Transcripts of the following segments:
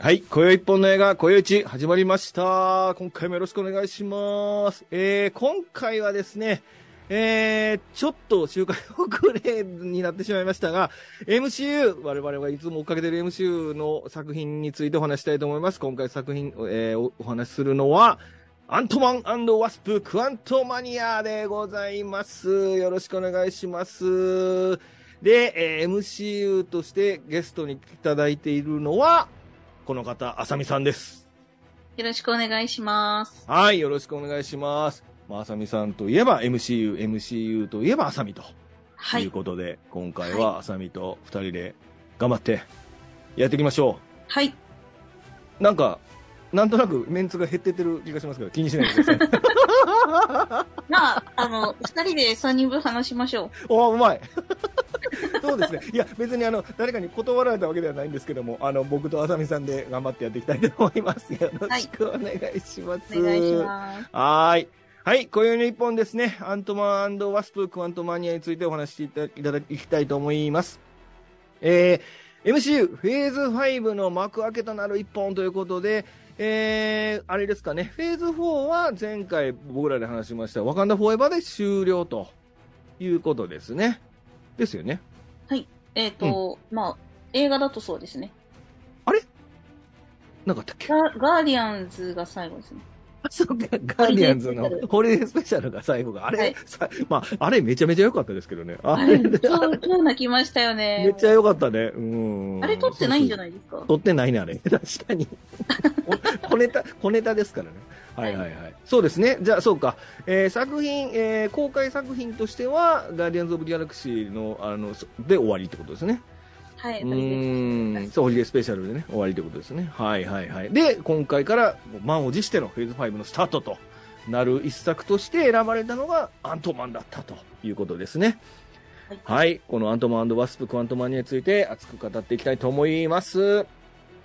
はい。今宵一本の映画、今宵一始まりました。今回もよろしくお願いします。えー、今回はですね、えー、ちょっと周回遅れになってしまいましたが、MCU、我々がいつも追っかけてる MCU の作品についてお話したいと思います。今回作品、えー、お話しするのは、アントマンワスプ・クアントマニアでございます。よろしくお願いします。で、えー MCU としてゲストにいただいているのは、この方、あさみさんです。よろしくお願いします。はい、よろしくお願いします。まあ、あさみさんといえば MCU、MCU といえばあさみとはいいうことで、今回はあさみと二人で頑張ってやっていきましょはい。う。なんか、なんとなくメンツが減ってってる気がしますけど、気にしないでください。まあ、あの、二人で三人分話しましょう。おーうまい。そうですね。いや、別にあの、誰かに断られたわけではないんですけども、あの、僕とあさみさんで頑張ってやっていきたいと思います。よろしくお願いします。お願いします。はーい。はい。今宵の一本ですね。アントマンワスプクアントマニアについてお話ししていただきたいと思います。えー、MCU フェーズ5の幕開けとなる一本ということで、えー、あれですかね。フェーズ4は前回僕らで話しました、ワカンダフォーエバーで終了ということですね。ですよね。えっ、と、まあ、映画だとそうですね。なんかあったっけ？ガガーディアンズが最後ですね。あ そうか、ガーディアンズのホリデースペシャルが最後が、あれ、はいさまあ、あれめちゃめちゃ良かったですけどね。ああれ、れ、超、超泣きましたよね。めっちゃ良かったね。うん。あれ撮ってないんじゃいないですか？撮ってないね、あれ。確かに。小ネタ、小ネタですからね。はいはいはい。そうですね。じゃあ、そうか。えー作品、えー公開作品としては、ガーディアンズ・オブ・ギャラクシーの、あの、そで終わりってことですね。はい。うーん。そう、ホリデースペシャルでね、終わりってことですね。はいはいはい。で、今回から、もう満を持してのフェーズ5のスタートとなる一作として選ばれたのが、アントマンだったということですね。はいはい。このアントマンワスプ・クアントマニアについて熱く語っていきたいと思います。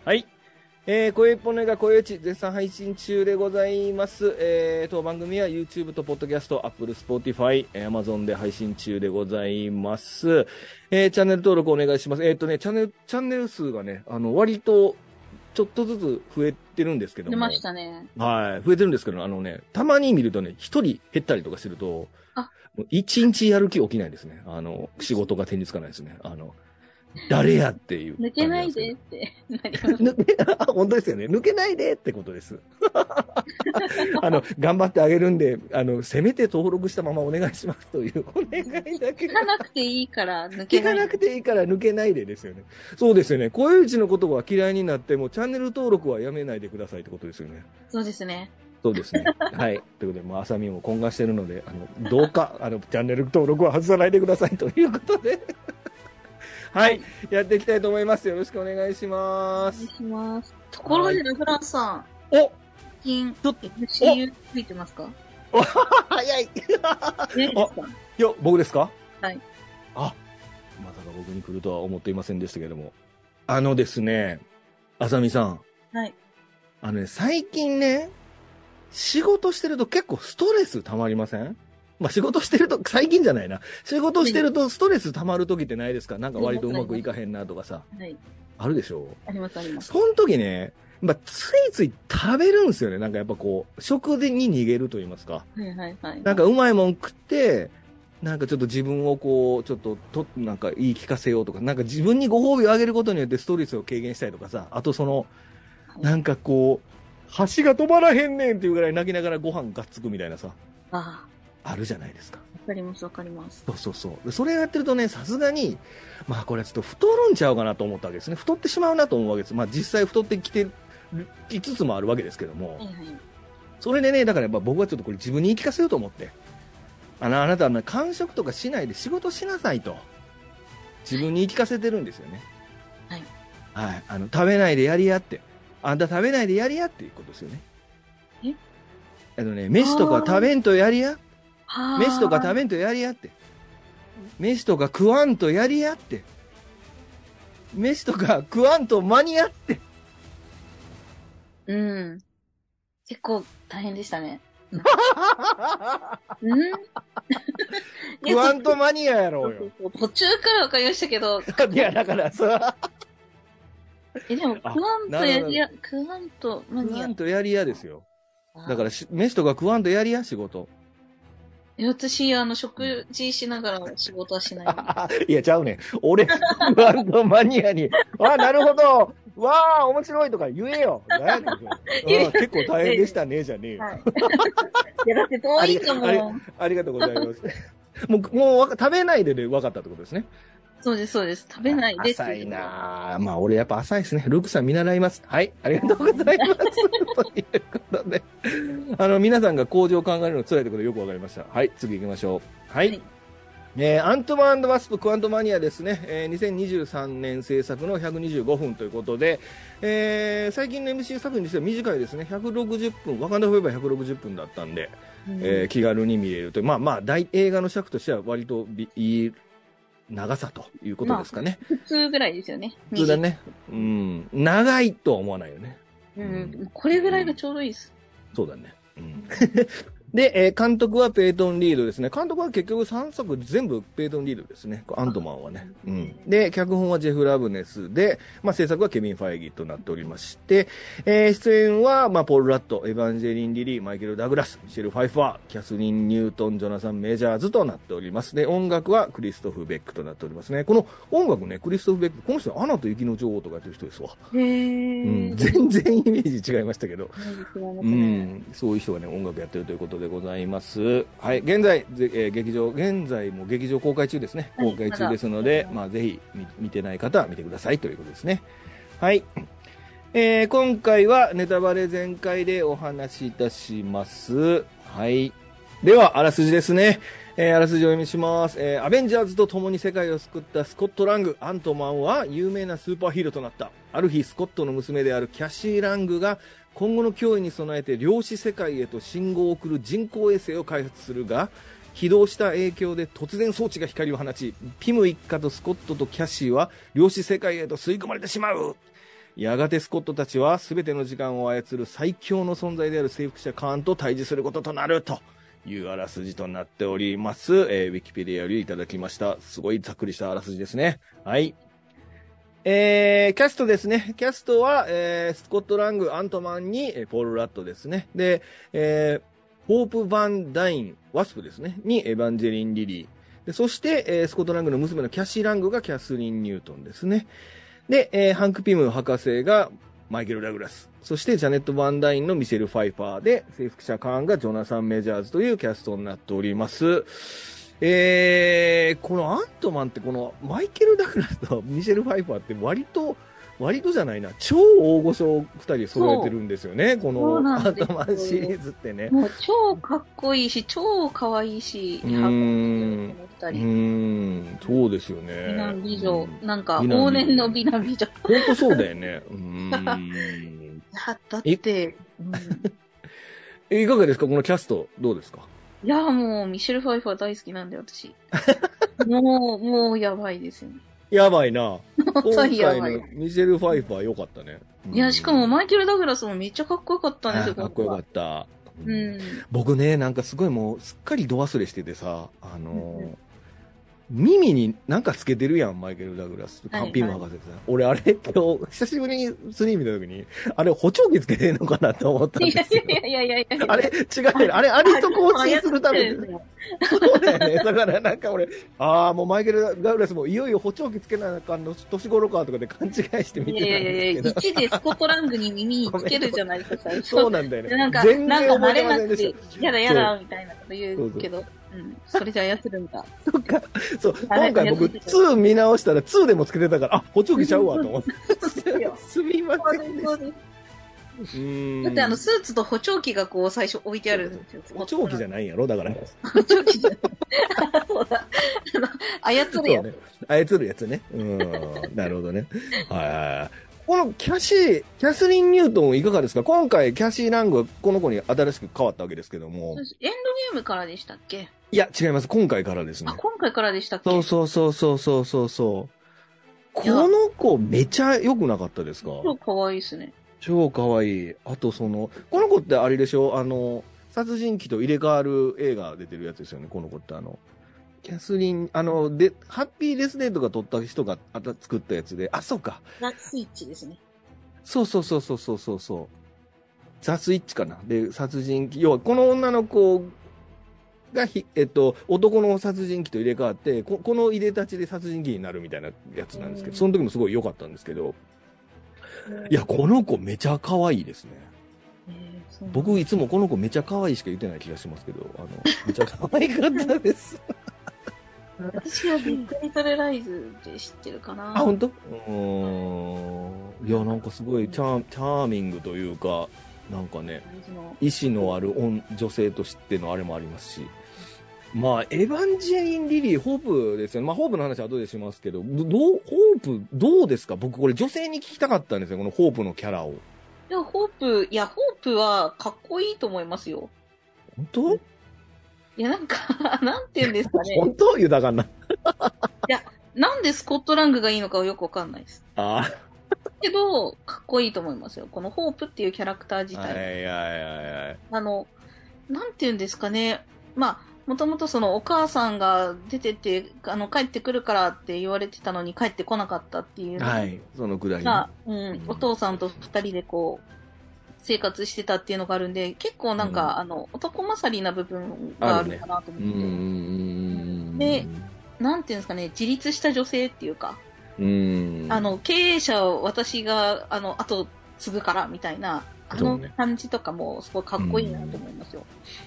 はい。えー、声一本の映画、声打ち、絶賛配信中でございます。えー、当番組は YouTube と Podcast、Apple、Spotify、えー Amazon で配信中でございます。えー、チャンネル登録お願いします。えーっ、とね、チャンネル、チャンネル数がね、あの、割と、ちょっとずつ増えてるんですけども。出ましたね。はい。増えてるんですけど、あのね、たまに見るとね、一人減ったりとかすると、一日やる気起きないですね。あの、仕事が手につかないですね。あの、誰やっていう。抜けないでってなります。抜け、あ本当ですよね。抜けないでってことです。あの、頑張ってあげるんで、あの、せめて登録したままお願いしますというお願いだけ聞。かなくていいから抜けない。聞かなくていいから抜けないでですよね。そうですよね。こういううちのことが嫌いになっても、チャンネル登録はやめないでくださいってことですよね。そうですね。そうですね。はい。ということで、もう、あさみも懇願してるので、あの、どうか、あの、チャンネル登録は外さないでくださいということで。はい。やっていきたいと思います。よろしくお願いしおます。願いします。ところで、ラフランスさん、お最近、ちょっ MCU ついてますか早いねですかよ、僕ですか？はい。あ、まさか僕に来るとは思っていませんでしたけれども。あのですね、あさみさん。はい。あのね、最近ね、仕事してると結構ストレス溜まりません？まあ仕事してると、最近じゃないな。仕事してるとストレス溜まる時ってないですか？なんか割とうまくいかへんなとかさ。はい。あるでしょ？あります、あります。その時ね、まあ、ついつい食べるんですよね。なんかやっぱこう、食でに逃げると言いますか。はい、はい、はい。なんかうまいもん食って、なんかちょっと自分をこう、ちょっと、と、なんか言い聞かせようとか、なんか自分にご褒美をあげることによってストレスを軽減したりとかさ、あとその、なんかこう、箸が止まらへんねんっていうぐらい泣きながらご飯がっつくみたいなさ、ああるじゃないですか。あ、わかります、わかります。そうそうそう。でそれやってるとね、さすがに、まあこれちょっと太るんちゃうかなと思ったわけですね。太ってしまうなと思うわけです。まあ実際太ってきてる、きつつもあるわけですけども。はい、はい。それでね、だからやっぱ僕はちょっとこれ自分に言い聞かせようと思って。あの、あなたはね、完食とかしないで仕事しなさいと。自分に言い聞かせてるんですよね。はい。はい。あの、食べないでやりやって。あんた食べないでやりやっていうことですよね。え？あのね、飯とか食べんとやりや。はあ飯とか食べんとやりやって。飯とか食わんとやりやって。飯とか食わんと間に合って。うん。結構大変でしたね。うん 食わんとマニアやろうよ。途中からわかりましたけど、いや、だからさ、え、でも、クあワンとやりや、クワンとマニア食わん。とやりやですよ。だから、飯とか食わんとやりや、仕事。え私、あの、食事しながら仕事はしない。いや、ちゃうねん。俺、食わんとマニアに、あ、なるほど。わあ、面白いとか言えよ。ね 結構大変でしたね、じゃねえよ。はい。いや、だって遠いんだありもん。ありがとうございます。もう、もう食べないでで分かったってことですね。そうです、そうです。食べないです。浅いなあまあ、俺やっぱ浅いですね。ルークさん見習います。はい。ありがとうございます。ということで。あの、皆さんが工場を考えるの辛いってことよくわかりました。はい。次行きましょう。はい。はいえーアントマンワスプクワントマニアですね、えー2023年制作の125分ということで、えー最近の MC 作品にしては短いですね、160分、ワカンダフォーエバー160分だったんで、うんえー気軽に見れるという、まあまあ大、映画の尺としては割とびいい長さということですかね。普通ぐらいですよね。普通だね。うん。長いとは思わないよね。うん。これぐらいがちょうどいいです。そうだね。うん。で、えー監督はペイトン・リードですね。監督は結局3作全部ペイトン・リードですね。アントマンはね。うん。で、脚本はジェフ・ラブネスで、まあ制作はケビン・ファイギーとなっておりまして、えー出演は、まあポール・ラッド、エヴァンジェリン・リリー、マイケル・ダグラス、ミシェル・ファイファー、キャスリン・ニュートン、ジョナサン・メジャーズとなっております。で、音楽はクリストフ・ベックとなっておりますね。この音楽ね、クリストフ・ベック、この人、アナと雪の女王とかやってる人ですわ。へー。うん。全然イメージ違いましたけど。うね。ん、そういう人がね、音楽やってるということでございます。はい、現在、ぜえー劇場、現在も劇場公開中ですね。はい公開中ですので、まあ、ぜひ見見てない方は見てくださいということですね。はい。えー今回はネタバレ全開でお話しいたします。はい。では、あらすじですね。えーあらすじをお読みします。えーアベンジャーズと共に世界を救ったスコット・ラング、アントマンは有名なスーパーヒーローとなった。ある日、スコットの娘であるキャシー・ラングが今後の脅威に備えて量子世界へと信号を送る人工衛星を開発するが、起動した影響で突然装置が光を放ち、ピム一家とスコットとキャシーは量子世界へと吸い込まれてしまう。やがてスコットたちは全ての時間を操る最強の存在である征服者カーンと対峙することとなるというあらすじとなっております。えーウィキペディアよりいただきました。すごいざっくりしたあらすじですね。はい。えー、キャストですね。キャストは、えー、スコット・ラング、アントマンに、えーポール・ラッドですね。で、えー、ホープ・バン・ダイン、ワスプですね。に、エヴァンジェリン・リリー。でそして、えースコット・ラングの娘のキャシー・ラングがキャスリン・ニュートンですね。で、えーハンク・ピム博士がマイケル・ダグラス。そして、ジャネット・バン・ダインのミシェル・ファイファーで、征服者カーンがジョナサン・メジャーズというキャストになっております。えー、このアントマンってこのマイケル・ダグラスとミシェル・ファイファーって割と、割とじゃないな、超大御所二人揃えてるんですよね、このアントマンシリーズってね。もう超かっこいいし、超かわいいし、うーん。うん、そうですよね。美男美女、うん。なんか、往年の美男美女。本当そうだよね。うーん。やだって、うん。えいかがですか？このキャスト、どうですか？いや、もう、ミシェル・ファイファー大好きなんで、私。もう、もう、やばいですよね。やばいな。今 本当にやばい。ミシェル・ファイファー良かったね。いや、しかも、マイケル・ダグラスもめっちゃかっこよかったんですよ、あかっこよかっった。た。ううんん。僕ね、なんかすごいもう、すっかり度忘れしててさ、あのー耳になんかつけてるやん、マイケル・ダグラス。はいカンピーム博士さん。俺、あれ、今日、久しぶりにスリー見た時に、あれ、補聴器つけてんのかなと思ったんいやですよ。いやいやいやいやあれ、違うよ。あれ、あれと更新するために。そうだよね。だからなんか俺、ああ、もうマイケル・ダグラスもいよいよ補聴器つけなあかんの年頃かとかで勘違いして見いてたんやいやいやいや、ですけど。1でスコットラングに耳につけるじゃないですか、最初。そうなんだよね。でなんか、全なんかなく、てやだやだ、みたいなこと言うけど、うん、それじゃ操るんだ。た。そっか。そう、今回僕、やってた2見直したら2でもつけてたから、あ、補聴器ちゃうわと思って。すみませんでした。だってあの、スーツと補聴器がこう最初置いてあるんですよ。補聴器じゃないんやろだから。補聴器じゃない。そうだ。あの、操るやそうね。操るやつね。うん。なるほどね。はい。このキャシー、キャスリン・ニュートンいかがですか？今回、キャシー・ラングはこの子に新しく変わったわけですけども。エンドゲームからでしたっけ？いや、違います。今回からですねあ、。今回からでしたっけ？そうそうそうそうそうそう。この子めちゃ良くなかったですか？超可愛いですね。超可愛い。あとその、この子ってあれでしょ？あの、殺人鬼と入れ替わる映画出てるやつですよね、この子ってあの。キャスリン、あの、で、ハッピーデスデートが撮った人があた作ったやつで、あ、そうか。ラスイッチですね。そうそうそうそうそうそうそう。ザ・スイッチかな。で、殺人鬼、要はこの女の子がひ、えっと、男の殺人鬼と入れ替わって、ここの入れ立ちで殺人鬼になるみたいなやつなんですけど、うんその時もすごい良かったんですけど、いや、この子めちゃ可愛いですね。僕いつもこの子めちゃ可愛いしか言ってない気がしますけど、あの、めちゃ可愛かったです。私はビッグリトルライズで知ってるかな。あ、本当？うーん。いや、なんかすごいチャーチャーミングというか、なんかね、意志のある女女性としてのあれもありますし。まあ、エヴァンジェリン・リリー、ホープですよね。まあ、ホープの話は後でしますけど、どどう、ホープ、どうですか？僕これ女性に聞きたかったんですよ、このホープのキャラを。いや、ホープ、いや、ホープはかっこいいと思いますよ。本当？いや、なんか、なんて言うんですかね。本当？豊かな。なんでスコットラングがいいのかはよくわかんないです。あけど、かっこいいと思いますよ。このホープっていうキャラクター自あ。体。はいはいはいはい。あの、なんて言うんですかね。まあ、もともとそのお母さんが出てて、あの、帰ってくるからって言われてたのに帰ってこなかったっていうのが、はい。そのくだりね。がうん、お父さんと二人でこう、生活してたっていうのがあるんで、結構なんか、うんあの、男勝りな部分があるかなと思って、うんうんうんうん。でなんていうんですかね、自立した女性っていうか、うん。あ、の、経営者を私が、あの、後継ぐからみたいな、あの感じとかもすごいかっこいいなと思いますよ。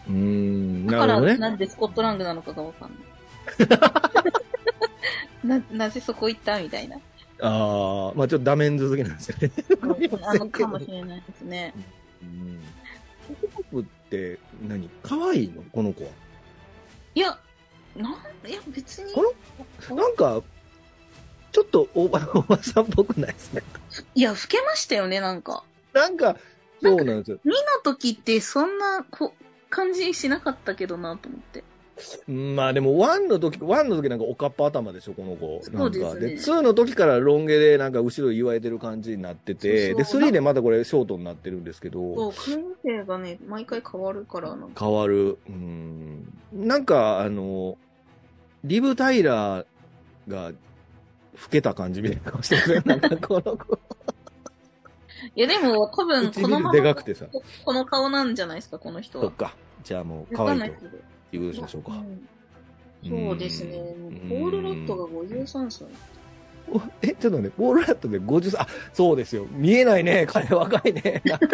うん。だから、なんでスコットラングなのかがわかんない。な、なぜそこ行ったみたいな。ああ、まあちょっとダメン続きなんですよね。あの、かもしれないですね。うん。ホープって何？可愛いの？この子は。いや、なん、いや、別に。なんか、ちょっとおばおばさんっぽくないですね。いや、老けましたよね、なんか。なんか、そうなんですよ。2の時ってそんな、こ、感じしなかったけどなと思って。うんまあでも、ワンの時、ワンの時なんかおかっぱ頭でしょ、この子。そうですねなんか。で、ツーの時からロン毛でなんか後ろ結われてる感じになってて、で、そうそうスリーでまたこれショートになってるんですけど。そう、髪の毛がね、毎回変わるから、な。変わる。うん。なんか、あの、リブ・タイラーが老けた感じみたいな顔してくれる。なんかこの子、いや、でも、多分、このま唇までかくてさ。ここの顔なんじゃないですか、この人は。そっか。じゃあもう、可愛いということしましょうか。うんそうですね。うんポール・ロットが53歳。おえ、ちょっとね、ボールラットで50あ、そうですよ。見えないね。彼若いね。なんか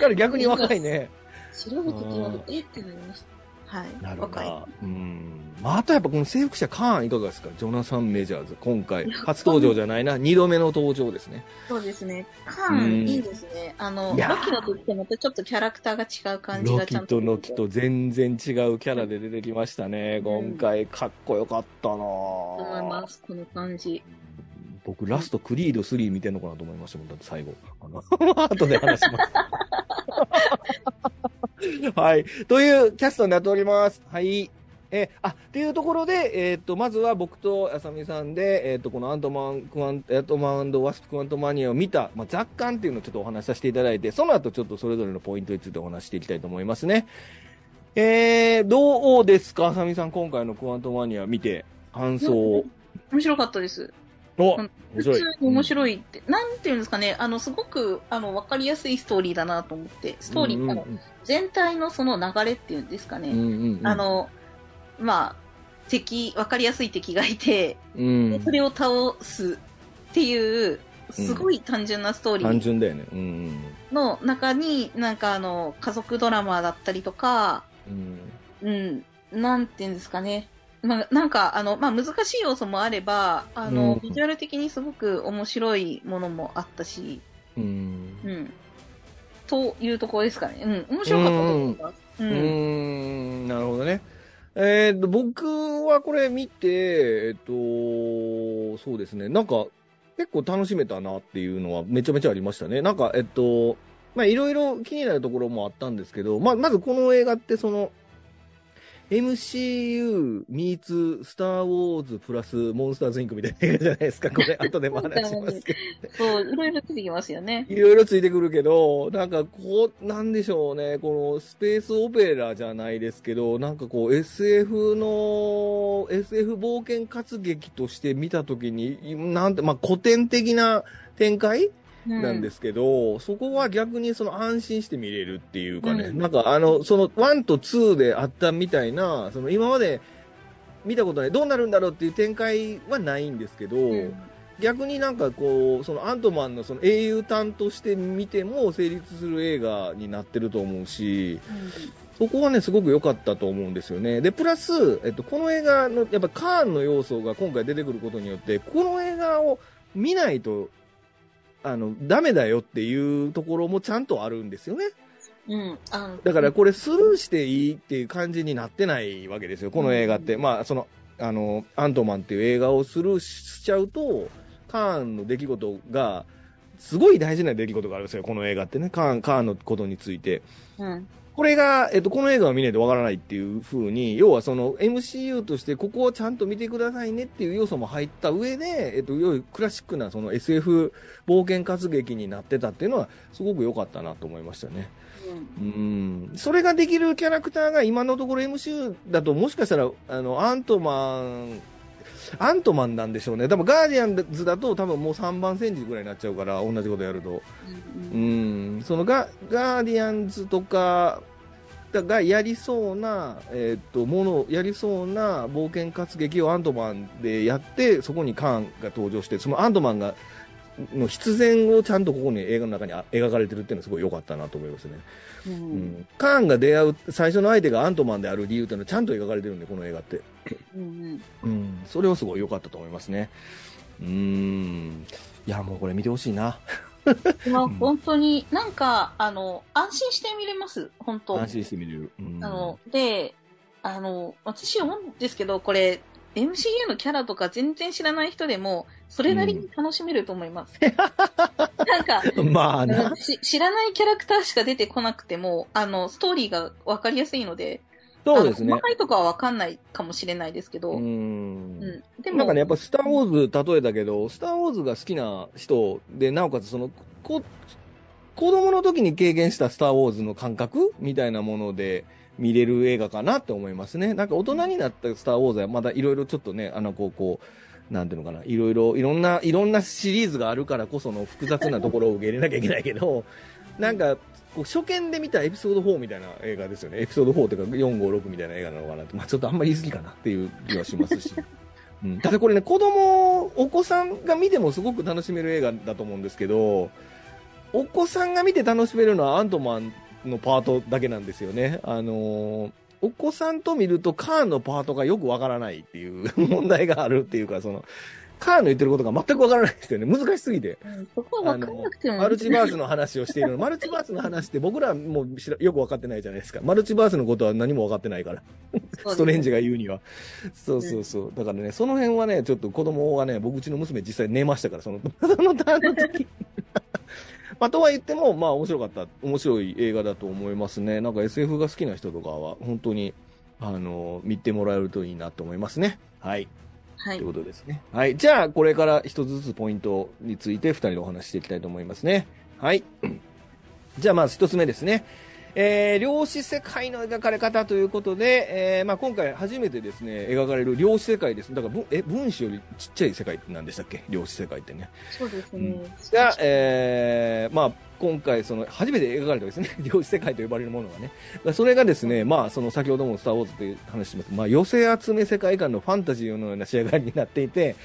彼逆に若いね。調べてきました。えってなりました。はい。なるほ。ど。うん。まあ、あとやっぱこの征服者カーンいかがですか？ジョナサン・メジャーズ。今回、初登場じゃないな。二度目の登場ですね。そうですね。カーうんン、いいですね。あの、ロキの時とまたちょっとキャラクターが違う感じロがちゃんと。キとロキと全然違うキャラで出てきましたね。今回、かっこよかったな思います、この感じ。僕、ラストクリード3見てんのかなと思いましたもん。だって最後。あの 後で話します。はい。というキャストになっております。はい。えーあ、っていうところで、えっ、と、まずは僕とあさみさんで、えっ、と、このアントマン、クワン、アントマンワスプクワントマニアを見た、まあ、雑感っていうのをちょっとお話しさせていただいて、その後ちょっとそれぞれのポイントについてお話していきたいと思いますね。えー、どうですかあさみさん、今回のクワントマニア見て、感想を。面白かったです。普通に面白いって、なんていうんですかね、あの、すごく、あの、わかりやすいストーリーだなと思って、ストーリー、あの、全体のその流れっていうんですかね、うんうんうん、あの、まあ、敵、わかりやすい敵がいて、うん、でそれを倒すっていう、すごい単純なストーリ単ー純だよね。うん。の中に、なんかあの、家族ドラマだったりとか、うん。うん、なんていうんですかね。まあ、なんか、あの、まあ、難しい要素もあれば、あの、うんビジュアル的にすごく面白いものもあったし、うん。うん。というところですかね。うん。面白かったと思います。う。うんん。なるほどね。えっと、僕はこれ見て、えっと、そうですね。なんか、結構楽しめたなっていうのはめちゃめちゃありましたね。なんか、えっと、まあ、いろいろ気になるところもあったんですけど、まあ、まずこの映画ってその、MCU meets スター・ウォーズプラスモンスターズ・インクみたいな映画じゃないですか。これ、後でも話しますけど。そう、いろいろ出てきますよね。いろいろついてくるけど、なんかこう、なんでしょうね、このスペースオペラじゃないですけど、なんかこう SF の、SF 冒険活劇として見たときに、なんて、まあ古典的な展開なんですすけど、そこは逆にその安心して見れるっていうかね、うん。なんかあの、その1と2であったみたいな、その今まで見たことない、どうなるんだろうっていう展開はないんですけど、うん。逆になんかこう、そのアントマンのその英雄担として見ても成立する映画になってると思うし、そこはね、すごく良かったと思うんですよね。で、プラス、えっと、この映画の、やっぱカーンの要素が今回出てくることによって、この映画を見ないと、あの、ダメだよっていうところもちゃんとあるんですよね。うん。だからこれスルーしていいっていう感じになってないわけですよ、この映画って。まあ、その、あの、アントマンっていう映画をスルーしちゃうと、カーンの出来事が、すごい大事な出来事があるんですよ、この映画ってね。カーン、カーンのことについて。うん。これが、えっと、この映画を見ないとわからないっていう風に、要はその MCU としてここをちゃんと見てくださいねっていう要素も入った上で、えっと、要はクラシックなその SF 冒険活劇になってたっていうのは、すごく良かったなと思いましたね。うん。それができるキャラクターが今のところ MCU だともしかしたら、あの、アントマン、アントマンなんでしょうね。多分ガーディアンズだと多分もう3番戦時ぐらいになっちゃうから、同じことやると。うんうん、そのガガーディアンズとかがやりそうな、えーっと、もの、やりそうな冒険活劇をアントマンでやって、そこにカーンが登場して、そのアントマンが、の必然をちゃんとここに映画の中にあ描かれてるっていうのはすごい良かったなと思いますね。ううんん。カーンが出会う最初の相手がアントマンである理由っていうのはちゃんと描かれてるんで、この映画って。うんうん。それはすごい良かったと思いますね。うん。いや、もうこれ見てほしいな。まあ、本当に、なんか、あの、安心して見れます、本当。安心して見れる。うんあの、で、あの、私思うんですけど、これ、MCU のキャラとか全然知らない人でも、それなりに楽しめると思います。なんか、まあ知らないキャラクターしか出てこなくても、あの、ストーリーがわかりやすいので、そうですね細。かいとこはわかんないかもしれないですけど、ううん。ん。でも、なんかね、やっぱスター・ウォーズ例えたけど、スター・ウォーズが好きな人で、なおかつその、こ、子供の時に経験したスター・ウォーズの感覚みたいなもので見れる映画かなって思いますね。なんか大人になったスター・ウォーズはまだいろいろちょっとね、あの、こう、こう、なんていうのかな、いろいろ、いろんな、いろんなシリーズがあるからこその複雑なところを受け入れなきゃいけないけど、なんか、初見で見たエピソード4みたいな映画ですよね。エピソード4というか4、5、6みたいな映画なのかなって。まあちょっとあんまり言い過ぎかなっていう気はしますし。うん、ただこれね、子供、お子さんが見てもすごく楽しめる映画だと思うんですけど、お子さんが見て楽しめるのはアントマンのパートだけなんですよね。あのーお子さんと見るとカーンのパートがよくわからないっていう 問題があるっていうか、その、カーンの言ってることが全くわからないですよね。難しすぎて。うんそこはわかんなくても、マルチバースの話をしているの。マルチバースの話って僕らもよくわかってないじゃないですか。マルチバースのことは何もわかってないから。ストレンジが言うには。そうそうそう。だからね、その辺はね、ちょっと子供がね、僕うちの娘実際寝ましたから、その、そのターンの時。まあ、とは言っても、まあ面白かった、面白い映画だと思いますね。なんか SF が好きな人とかは、本当に、あの、見てもらえるといいなと思いますね。はい。はいという。ことですね。はい。じゃあ、これから一つずつポイントについて二人でお話していきたいと思いますね。はい。じゃあ、まず一つ目ですね。えー、量子世界の描かれ方ということで、えー、まあ今回初めてですね、描かれる量子世界です。だから、ぶえ、分子よりちっちゃい世界なんでしたっけ？量子世界ってね。そうですね。が、えー、まあ、今回、その、初めて描かれたですね、量子世界と呼ばれるものがね。それがですね、まあ、その、先ほどもスター・ウォーズという話します。まあ、寄せ集め世界観のファンタジーのような仕上がりになっていて、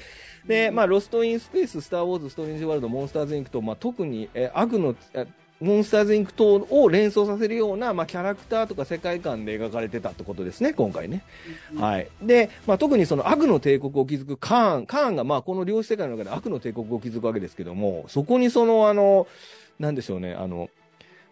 で、まあ、ロスト・イン・スペース、スター・ウォーズ、ストレンジ・ワールド、モンスターズ・インクと、まあ、特に、えー悪の、えモンスターズ・インク等を連想させるような、まあ、キャラクターとか世界観で描かれてたってことですね、今回ね。はい。で、まあ、特にその悪の帝国を築くカーン、カーンがまあこの量子世界の中で悪の帝国を築くわけですけども、そこにそのあの、なんでしょうね、あの、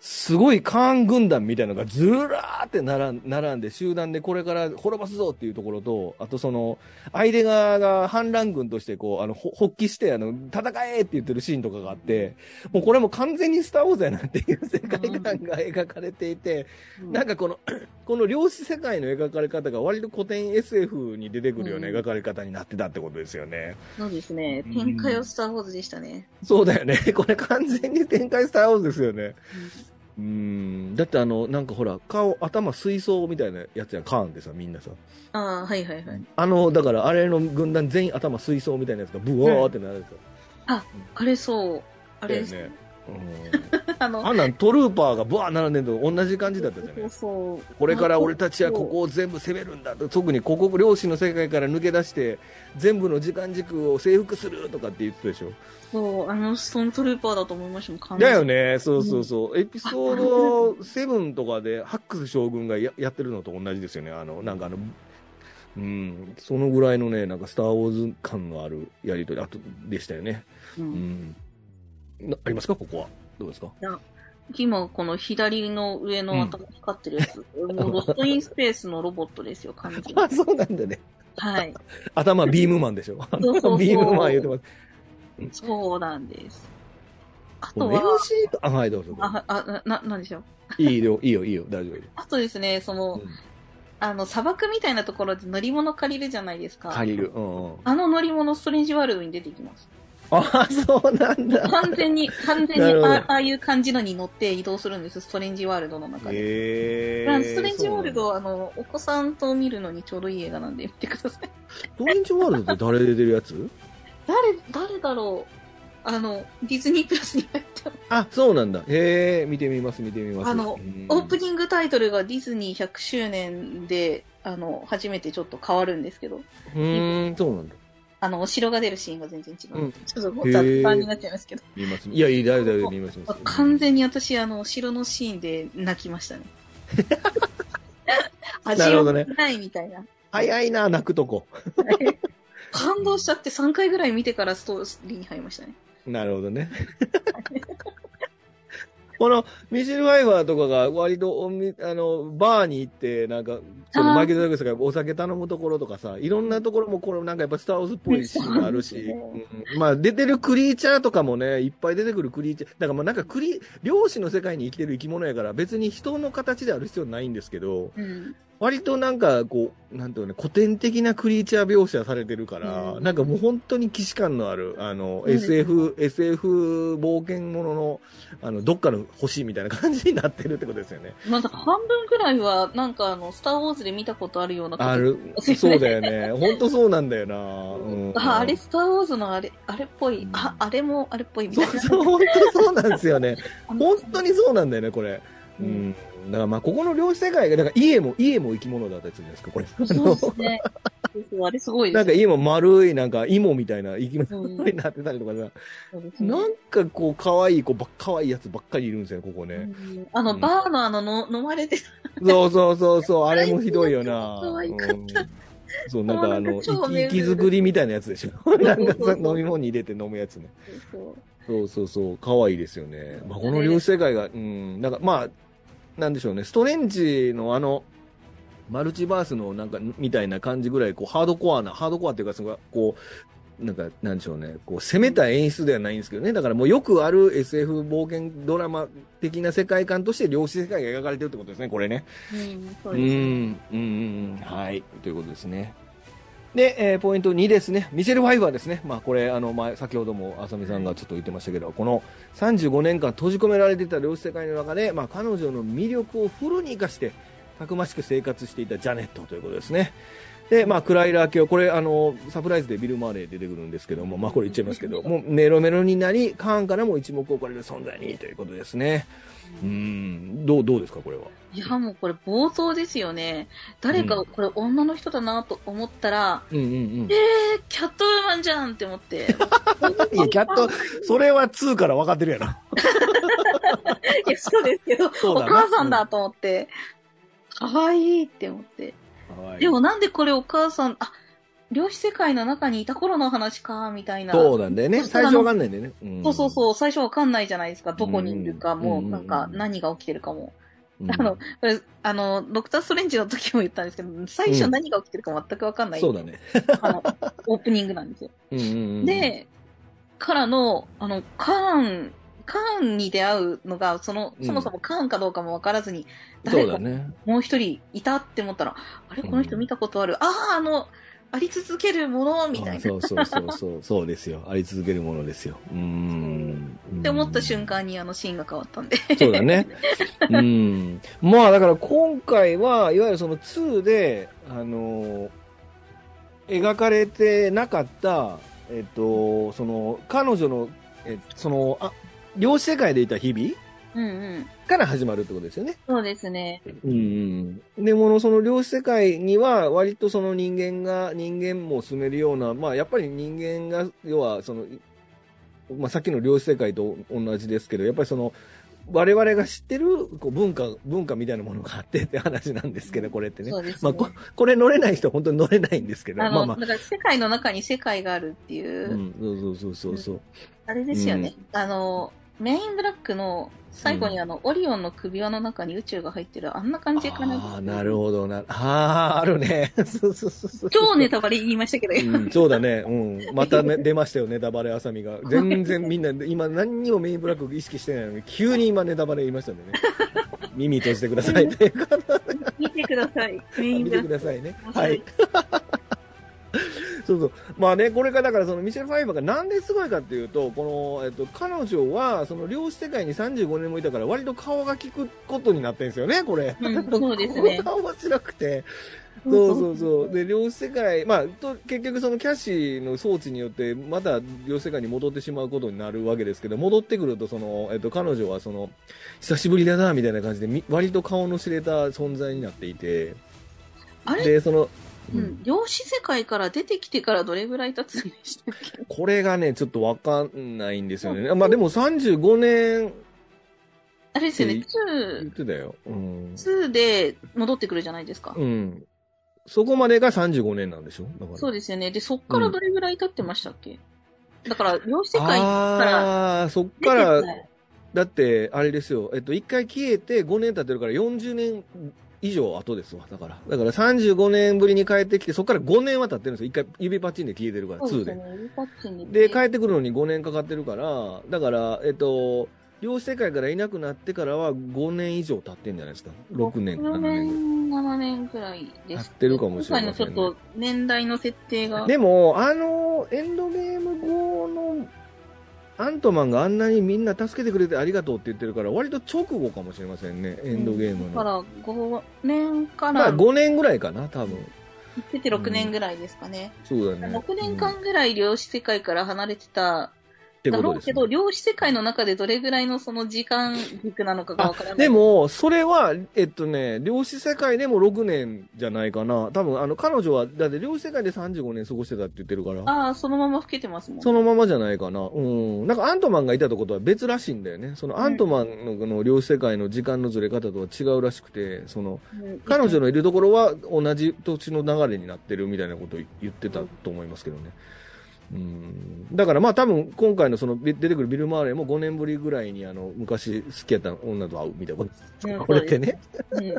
すごいカーン軍団みたいなのがずらーって並ん並んで集団でこれから滅ぼすぞっていうところと、あとその、相手側が反乱軍としてこう、あの、ほ発起して、あの、戦えって言ってるシーンとかがあって、もうこれも完全にスターウォーズやなっていう世界観が描かれていて、なんかこの、この量子世界の描かれ方が割と古典 SF に出てくるようなうん描かれ方になってたってことですよね。そうですねうん。展開はスター・ウォーズでしたね。そうだよね。これ完全に展開スターウォーズですよね。うん。だってあの、なんかほら、顔、頭水槽みたいなやつやん、カーンでさ、みんなさ。ああ、はいはいはい。あの、だからあれの軍団全員頭水槽みたいなやつがブワーってなるんですよ。あれそう。あれ、ね。あうん、の、あんなんトルーパーがブワー並んでるのと同じ感じだったじゃない。これから俺たちはここを全部攻めるんだと、特にここ、漁師の世界から抜け出して、全部の時間軸を征服するとかって言ってたでしょ。そう、あのストーントルーパーだと思いましたもん、完だよね、そうそうそう。エピソード7とかで、ハックス将軍がややってるのと同じですよね。あの、なんかあの、うん、そのぐらいのね、なんかスター・ウォーズ感のあるやりとり、あと、でしたよね。う。うんん。なありますか？ここは。どうですか？今、この左の上の頭光ってるやつ、もうロストインスペースのロボットですよ、完全に。あ、そうなんだね。はい。頭、ビームマンでしょ？そうそうビームマン言ってます。そうなんです。あことのは、あ、はい。どうぞあ、あ、な、なんでしょう？いいよ、いいよ、いいよ、大丈夫。あとですね、その、うんあの、砂漠みたいなところで乗り物借りるじゃないですか。借りる。うんうん。あの乗り物、ストレンジワールドに出てきます。あ、そうなんだ。完全に、完全にあああいう感じのに乗って移動するんです、ストレンジワールドの中で。へーストレンジワールド、あの、お子さんと見るのにちょうどいい映画なんで見てください。ストレンジワールドって誰出てるやつ？誰、誰だろうあの、ディズニープラスに入った。あ、そうなんだ。へえ、見てみます、見てみます。あのうんオープニングタイトルがディズニー100周年で、あの、初めてちょっと変わるんですけど、うーん、そうなんだ。あの、お城が出るシーンが全然違う。うんちょっともう雑談になっちゃいますけど。見ます。いや、いい、大丈夫、大丈夫見ます。見ます完全に私、あの、お城のシーンで泣きましたね。味をなるほどねないみたいな。早いな、泣くとこ。感動しちゃって3回ぐらい見てからストーリーに入りましたね。なるほどね。このミシェル・ワイファーとかが割とおみあのバーに行って、なんか、そのマイケル・ダグラスがお酒頼むところとかさ、いろんなところもこれなんかやっぱスター・ウォーズっぽいシーンがあるし、そうん。まあ出てるクリーチャーとかもね、いっぱい出てくるクリーチャー、だからまあなんかクリ、漁師の世界に生きてる生き物やから別に人の形である必要ないんですけど、うん。割となんかこう、なんていうのね、古典的なクリーチャー描写されてるから、うんなんかもう本当に既視感のある、あの、うん SF、SF 冒険ものの、あの、どっかの星みたいな感じになってるってことですよね。なんか半分くらいは、なんかあの、スター・ウォーズで見たことあるようなある、そうだよね。本当そうなんだよな。うん、あ、あれ、スター・ウォーズのあれ、あれっぽい。あ、あれもあれっぽいみたいうな。そそう、本当そうなんですよね。本当にそうなんだよね、これ。ううんん。だからまあ、ここの漁師世界が、だから家も、家も生き物だったりするんですか、これ。そうですね。あれすごいですなんか家も丸い、なんか芋みたいな生き物うんになってたりとかさ。そうですねなんかこう、可愛い子ばっ、可愛いやつばっかりいるんですよ、ここね。うんあの、うんバーのあのの、飲まれてそうそうそうそう、あれもひどいよな。可愛かったうんそう、なんかあの、超生き作りみたいなやつでしょ。なんかさ飲み物に入れて飲むやつね。そうそうそう可愛いですよね。まあ、この漁師世界が、うん、なんかまあ、なんでしょうね、ストレンジのあの、マルチバースのなんか、みたいな感じぐらい、こう、ハードコアな、ハードコアっていうか、そのこう、なんか、なんでしょうね、こう、攻めた演出ではないんですけどね。だからもうよくある SF 冒険ドラマ的な世界観として漁師世界が描かれてるってことですね、これね。うん、そううですね。ん、うん、うん、はい。ということですね。で、えーポイント2ですね。ミシェル・ファイバーですね。まあ、これ、あの、前、先ほども、浅見さんがちょっと言ってましたけど、この35年間閉じ込められていた漁師世界の中で、まあ、彼女の魅力をフルに活かして、たくましく生活していたジャネットということですね。で、まあ、クライラー卿、これ、あの、サプライズでビル・マーレー出てくるんですけども、まあ、これ言っちゃいますけど、もう、メロメロになり、カーンからも一目置かれる存在にということですね。うん、どう、どうですか、これは？いや、もうこれ冒頭ですよね。誰かうんこれ女の人だなと思ったら、うんうんうん。えー、キャットウーマンじゃんって思って。いや、キャット、それは2から分かってるやろ。いや、そうですけど、お母さんだと思って、可愛いって思って。でもなんでこれお母さん、あ、漁師世界の中にいた頃の話か、みたいな。そうなんだよね。最初分かんないんだよね。うんそうそうそう、最初わかんないじゃないですか。どこにいるかも、うんなんか何が起きてるかも。うんあの、これ、あの、ドクターストレンジの時も言ったんですけど、最初何が起きてるか全くわかんない、そうだね。あの、オープニングなんですよ。うんうんうん、で、からの、あの、カーン、カーンに出会うのが、その、うんそもそもカーンかどうかもわからずに、そ誰か。もう一人いたって思ったら、あれこの人見たことある。ああ、あの、あり続けるものみたいな。あそうそうそうそう、そうですよ。あり続けるものですよ。うーん。って思った瞬間にあのシーンが変わったんで。そうだね。うん。まあだから今回は、いわゆるその2で、あの、描かれてなかった、えっと、その、彼女の、えその、あ、量子世界でいた日々？うんうん。から始まるってことですよね。そうですね。うんうん。でも、その量子世界には、割とその人間が、人間も住めるような、まあ、やっぱり人間が、要は、その、いまあ、さっきの量子世界と同じですけど、やっぱりその、我々が知ってるこう文化、文化みたいなものがあってって話なんですけど、これってね。そうですね。まあこ、これ乗れない人は本当に乗れないんですけど、あの、まあまあ。だから世界の中に世界があるっていう、うん、そうそうそうそう。あれですよね。あの、メインブラックの最後にあの、オリオンの首輪の中に宇宙が入ってる、あんな感じかな。ああ、なるほどな。ああ、あるね。そうそうそうそう。超ネタバレ言いましたけど、うん、そうだね。うん。また、ね、出ましたよ、ネタバレあさみが。全然みんな、今何にもメインブラック意識してないのに、急に今ネタバレ言いましたんでね。耳閉じてください。見てください。メイン見てブラック。くださいね。ははいい。そうそう。まあね、これがだからそのミシェル・ファイバーがなんですごいかっていうと、この、えっと、彼女は、その量子世界に35年もいたから、割と顔が利くことになってるんですよね、これ。うんそうですね 顔面白くて。そうそうそう。で、量子世界、まあ、と、結局そのキャッシーの装置によって、また量子世界に戻ってしまうことになるわけですけど、戻ってくると、その、えっと、彼女はその、久しぶりだな、みたいな感じで、み割と顔の知れた存在になっていて、あれ？で、その、う、ん。量子世界から出てきてからどれぐらい経つんでしたっけ？これがね、ちょっとわかんないんですよね。まあでも35年あれですよね、言っ2、てたよ。うん。2で戻ってくるじゃないですか。うん。そこまでが35年なんでしょ？だから。そうですよね。で、そっからどれぐらい経ってましたっけ、だから、量子世界からああー、そっから、だって、あれですよ。えっと、一回消えて5年経ってるから40年以上後ですわ。だから。だから35年ぶりに帰ってきて、そっから5年は経ってるんですよ。一回指パッチンで消えてるから、2で。で帰ってくるのに5年かかってるから、だから、えっと、量子世界からいなくなってからは5年以上経ってんじゃないですか。6年、6 7年ぐらい。年、7年ぐらいです。経ってるかもしれませんね今回のちょっと年代の設定が。でも、あの、エンドゲーム後の、アントマンがあんなにみんな助けてくれてありがとうって言ってるから、割と直後かもしれませんね、エンドゲームの。だから、5年かまあら、5年ぐらいかな、多分。出て6年ぐらいですかね。そうだね。6年間ぐらい量子世界から離れてた、ってことです、ねだろうけど、。量子世界の中でどれぐらいのその時間軸なのかがわからない。で、も、それは、えっとね、量子世界でも6年じゃないかな。多分、あの、彼女は、だって量子世界で35年過ごしてたって言ってるから。ああ、そのまま老けてますもん。そのままじゃないかな。うん。なんかアントマンがいたとことは別らしいんだよね。そのアントマンのこの量子世界の時間のずれ方とは違うらしくて、その、うん彼女のいるところは同じ土地の流れになってるみたいなことを言ってたと思いますけどね。うん。だからまあ多分今回のその出てくるビル・マーレーも5年ぶりぐらいにあの昔好きやった女と会うみたいなこと。うんこれってね。うん。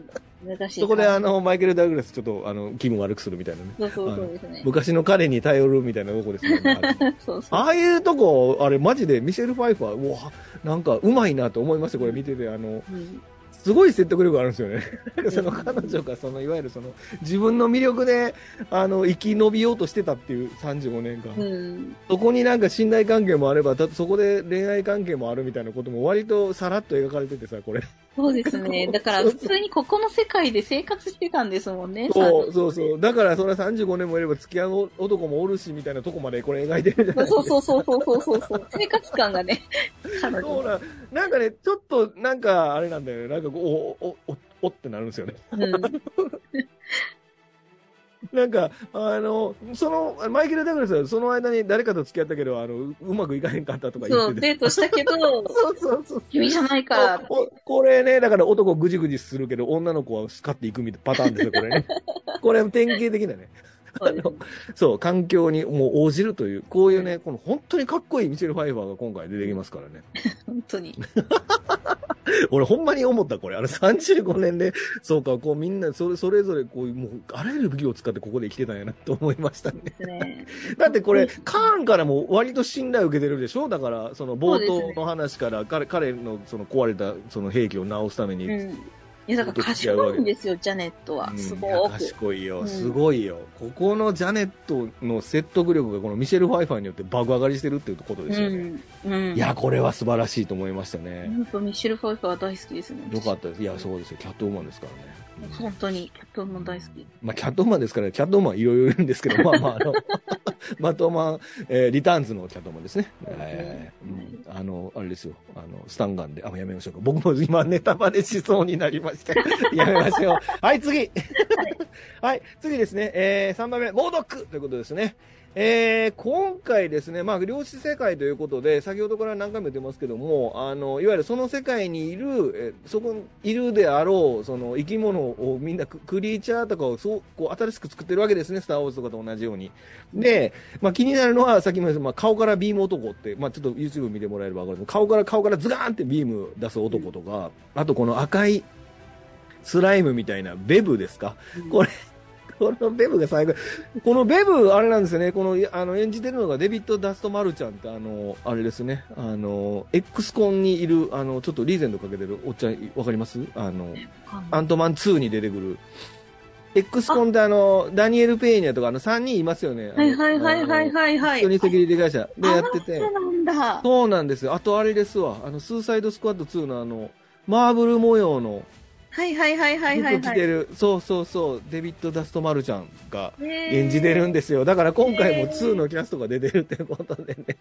そこであ、の、マイケル・ダグラスちょっとあの、気分悪くするみたいなね。そうそうそうですね。昔の彼に頼るみたいなとこですよね。ああいうとこ、あれマジでミシェル・ファイファー、うわ、なんかうまいなと思いました、これ見てて、あの、うんすごい説得力あるんですよね。その彼女が、その、いわゆるその、自分の魅力で、あの、生き延びようとしてたっていう35年間。うん。そこになんか信頼関係もあれば、たそこで恋愛関係もあるみたいなことも割とさらっと描かれててさ、これ。そうですね。だから、普通にここの世界で生活してたんですもんね。そう、そうそう。だから、それは35年もいれば付き合う男もおるし、みたいなとこまでこれ描いてるじゃないそうそうそうそうそうそうそう。生活感がね、彼そう女。な、なんかね、ちょっと、なんか、あれなんだよね。なんかこう、お、お、お、おってなるんですよね。うん。なんか、あの、その、マイケル・ダグラスはその間に誰かと付き合ったけど、あの、ううまくいかへんかったとか言そう、ってて。デートしたけど、そうそうそう。君じゃないから。これね、だから男ぐじぐじするけど、女の子はスカっていくみたいなパターンですよ、これね。これ典型的なね。そうですそう、環境にもう応じるという、こういうね、この本当にかっこいいミシェル・ファイファーが今回出てきますからね。本当に。俺ほんまに思った、これ。あの35年で、そうか、こうみんなそれ、それぞれこう、もう、あらゆる武器を使ってここで生きてたんやなと思いましたね。ね。だってこれ、カーンからも割と信頼を受けてるでしょ？だから、その冒頭の話から、彼、彼のその壊れたその兵器を直すために、うん。いや、だから賢いんですよ、ジャネットは。うんすごく。賢いよ、うんすごいよ。ここのジャネットの説得力がこのミシェル・ファイファーによって爆上がりしてるっていうことですよね。うん。うん。いや、これは素晴らしいと思いましたね。本当ミッシェル・ファイファー大好きですね。よかったです。いや、そうですよ。キャットウーマンですからね。うん本当に、キャットも大好き。まあ、キャットウーマンですから、キャットウーマンいろいろいるんですけど、まあまあ、あの、マットマン、えーリターンズのキャットウーマンですね。えーうんあの、あれですよ。あの、スタンガンで、あ、もうやめましょうか。僕も今ネタバレしそうになりました。やめましょう。はい、次。はい、次ですね。えー、3番目、モードックということですね。えー、今回ですね、まあ、量子世界ということで、先ほどから何回も言ってますけども、あの、いわゆるその世界にいる、えそこにいるであろう、その生き物をみんなククリーチャーとかをそう、こう、新しく作ってるわけですね、スターウォーズとかと同じように。で、まあ、気になるのは、さっきも言った、まあ、顔からビーム男って、まあ、ちょっと YouTube 見てもらえればわかる顔から、顔からズガーンってビーム出す男とか、あとこの赤い、スライムみたいな、ベブですか？これ、このベブが最後。このベブ、あれなんですよね。この、あの、演じてるのがデビッド・ダスト・マルちゃんって、あの、あれですね。あの、X コンにいる、あの、ちょっとリーゼントかけてるおっちゃん、わかります？あの、アントマン2に出てくる。X コンってあの、ダニエル・ペーニャとか、あの、3人いますよね。はいはいはいはいはいはい。一緒にセキュリティ会社でやってて。そうなんだ。そうなんですよ。あとあれですわ。あの、スーサイドスクワット2のあの、マーブル模様のはいはいはいはいはい、はい。服着てる、そうそうそう、デビッド・ダスト・マルちゃんが演演じてるんですよ。だから今回も2のキャストが出てるってことでね。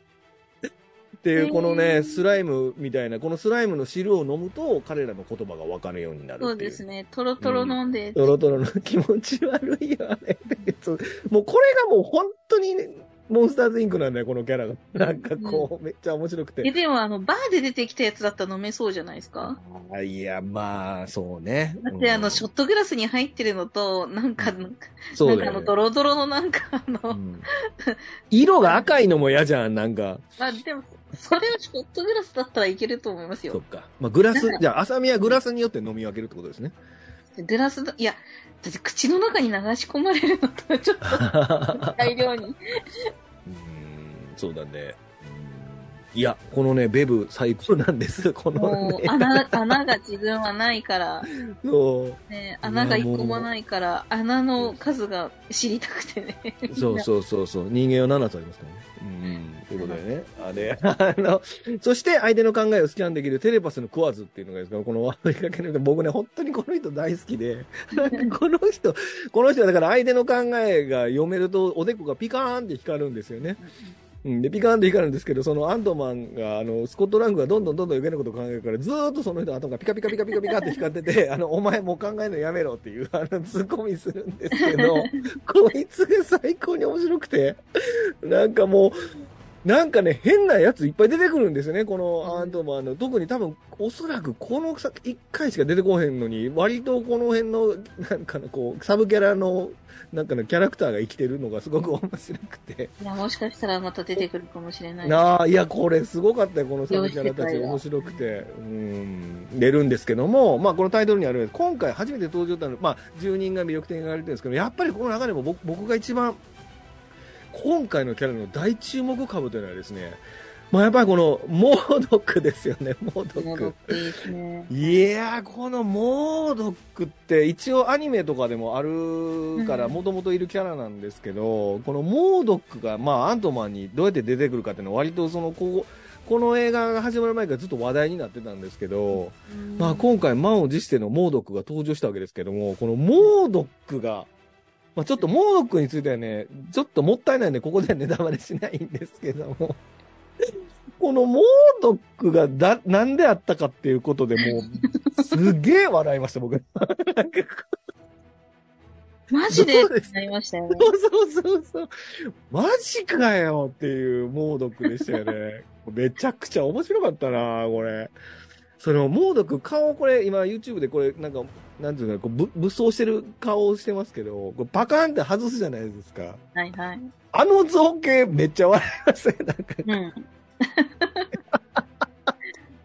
っていう、このへね、ースライムみたいな、このスライムの汁を飲むと、彼らの言葉が分かるようになる。そうですね。トロトロ飲んで。トロトロの気持ち悪いよね。もうこれがもう本当にね、モンスターズインクなんだよ、このキャラが。なんかこう、めっちゃ面白くて。え、でもあの、バーで出てきたやつだったら飲めそうじゃないですか？あいや、まあ、そうね。だってあの、うんショットグラスに入ってるのと、なんか、なんかそうだよ、あの、ねドロドロのなんかあうの、ん色が赤いのも嫌じゃん、なんか。まあでも、それをショットグラスだったらいけると思いますよ。そっか。まあ、グラスなんか、じゃあ、浅見はグラスによって飲み分けるってことですね。グラスだ、いや、だって口の中に流し込まれるのとちょっと大量に。うん、そうだね。うんいや、このね、ベブ最高なんです。このね。穴、穴が自分はないから、そう。ね、穴が一個もないから、穴の数が知りたくてね。そうそうそうそう。人間は7つありますからね。うん。ということでね。あで、あの、そして相手の考えをスキャンできるテレパスのクワズっていうのがです。から、このアメリカ系の人、僕ね、本当にこの人大好きで、なんかこの人、この人はだから相手の考えが読めると、おでこがピカーンって光るんですよね。うん、で、ピカーンって光るんですけど、そのアントマンが、あの、スコットラングがどんどんどんどん余計なことを考えるから、ずーっとその人の頭がピカピカピカピカピカって光ってて、あの、お前もう考えるのやめろっていう、あの、ツッコミするんですけど、こいつが最高に面白くて、なんかもう、なんかね、変なやついっぱい出てくるんですよね、このアントマンの。特に多分、おそらくこの作1回しか出てこへんのに、割とこの辺の、なんかのこう、サブキャラの、なんかのキャラクターが生きてるのがすごく面白くて。いや、もしかしたらまた出てくるかもしれない。なあ、いや、これすごかったよ、このサブキャラたち。面白くて。うん、出るんですけども、まあ、このタイトルにある、今回初めて登場したの、まあ、10人が魅力的に言われてるんですけど、やっぱりこの中でも僕僕が一番、今回のキャラの大注目株というのはですね、まあ、やっぱりこの、モードックですよね、モードック。ね。いやー、このモードックって一応アニメとかでもあるからうんもともといるキャラなんですけど、このモードックが、まあ、アントマンにどうやって出てくるかっていうのは割とその、こう、この映画が始まる前からずっと話題になってたんですけど、まあ今回満を持してのモードックが登場したわけですけども、このモードックが、まあちょっとモードックについてはね、ちょっともったいないんでここではネタバレしないんですけども、このモードックがだ、なんであったかっていうことでもう、すげえ笑いました、僕。マジでましたよね。そうそうそうそう。マジかよっていうモードックでしたよね。めちゃくちゃ面白かったなこれ。その、モードック、顔これ、今 YouTube でこれ、なんか、なんていうのこうぶ武装してる顔をしてますけど、これパカーンって外すじゃないですか。はいはい。あの造形めっちゃ笑いますね。なんか、うん。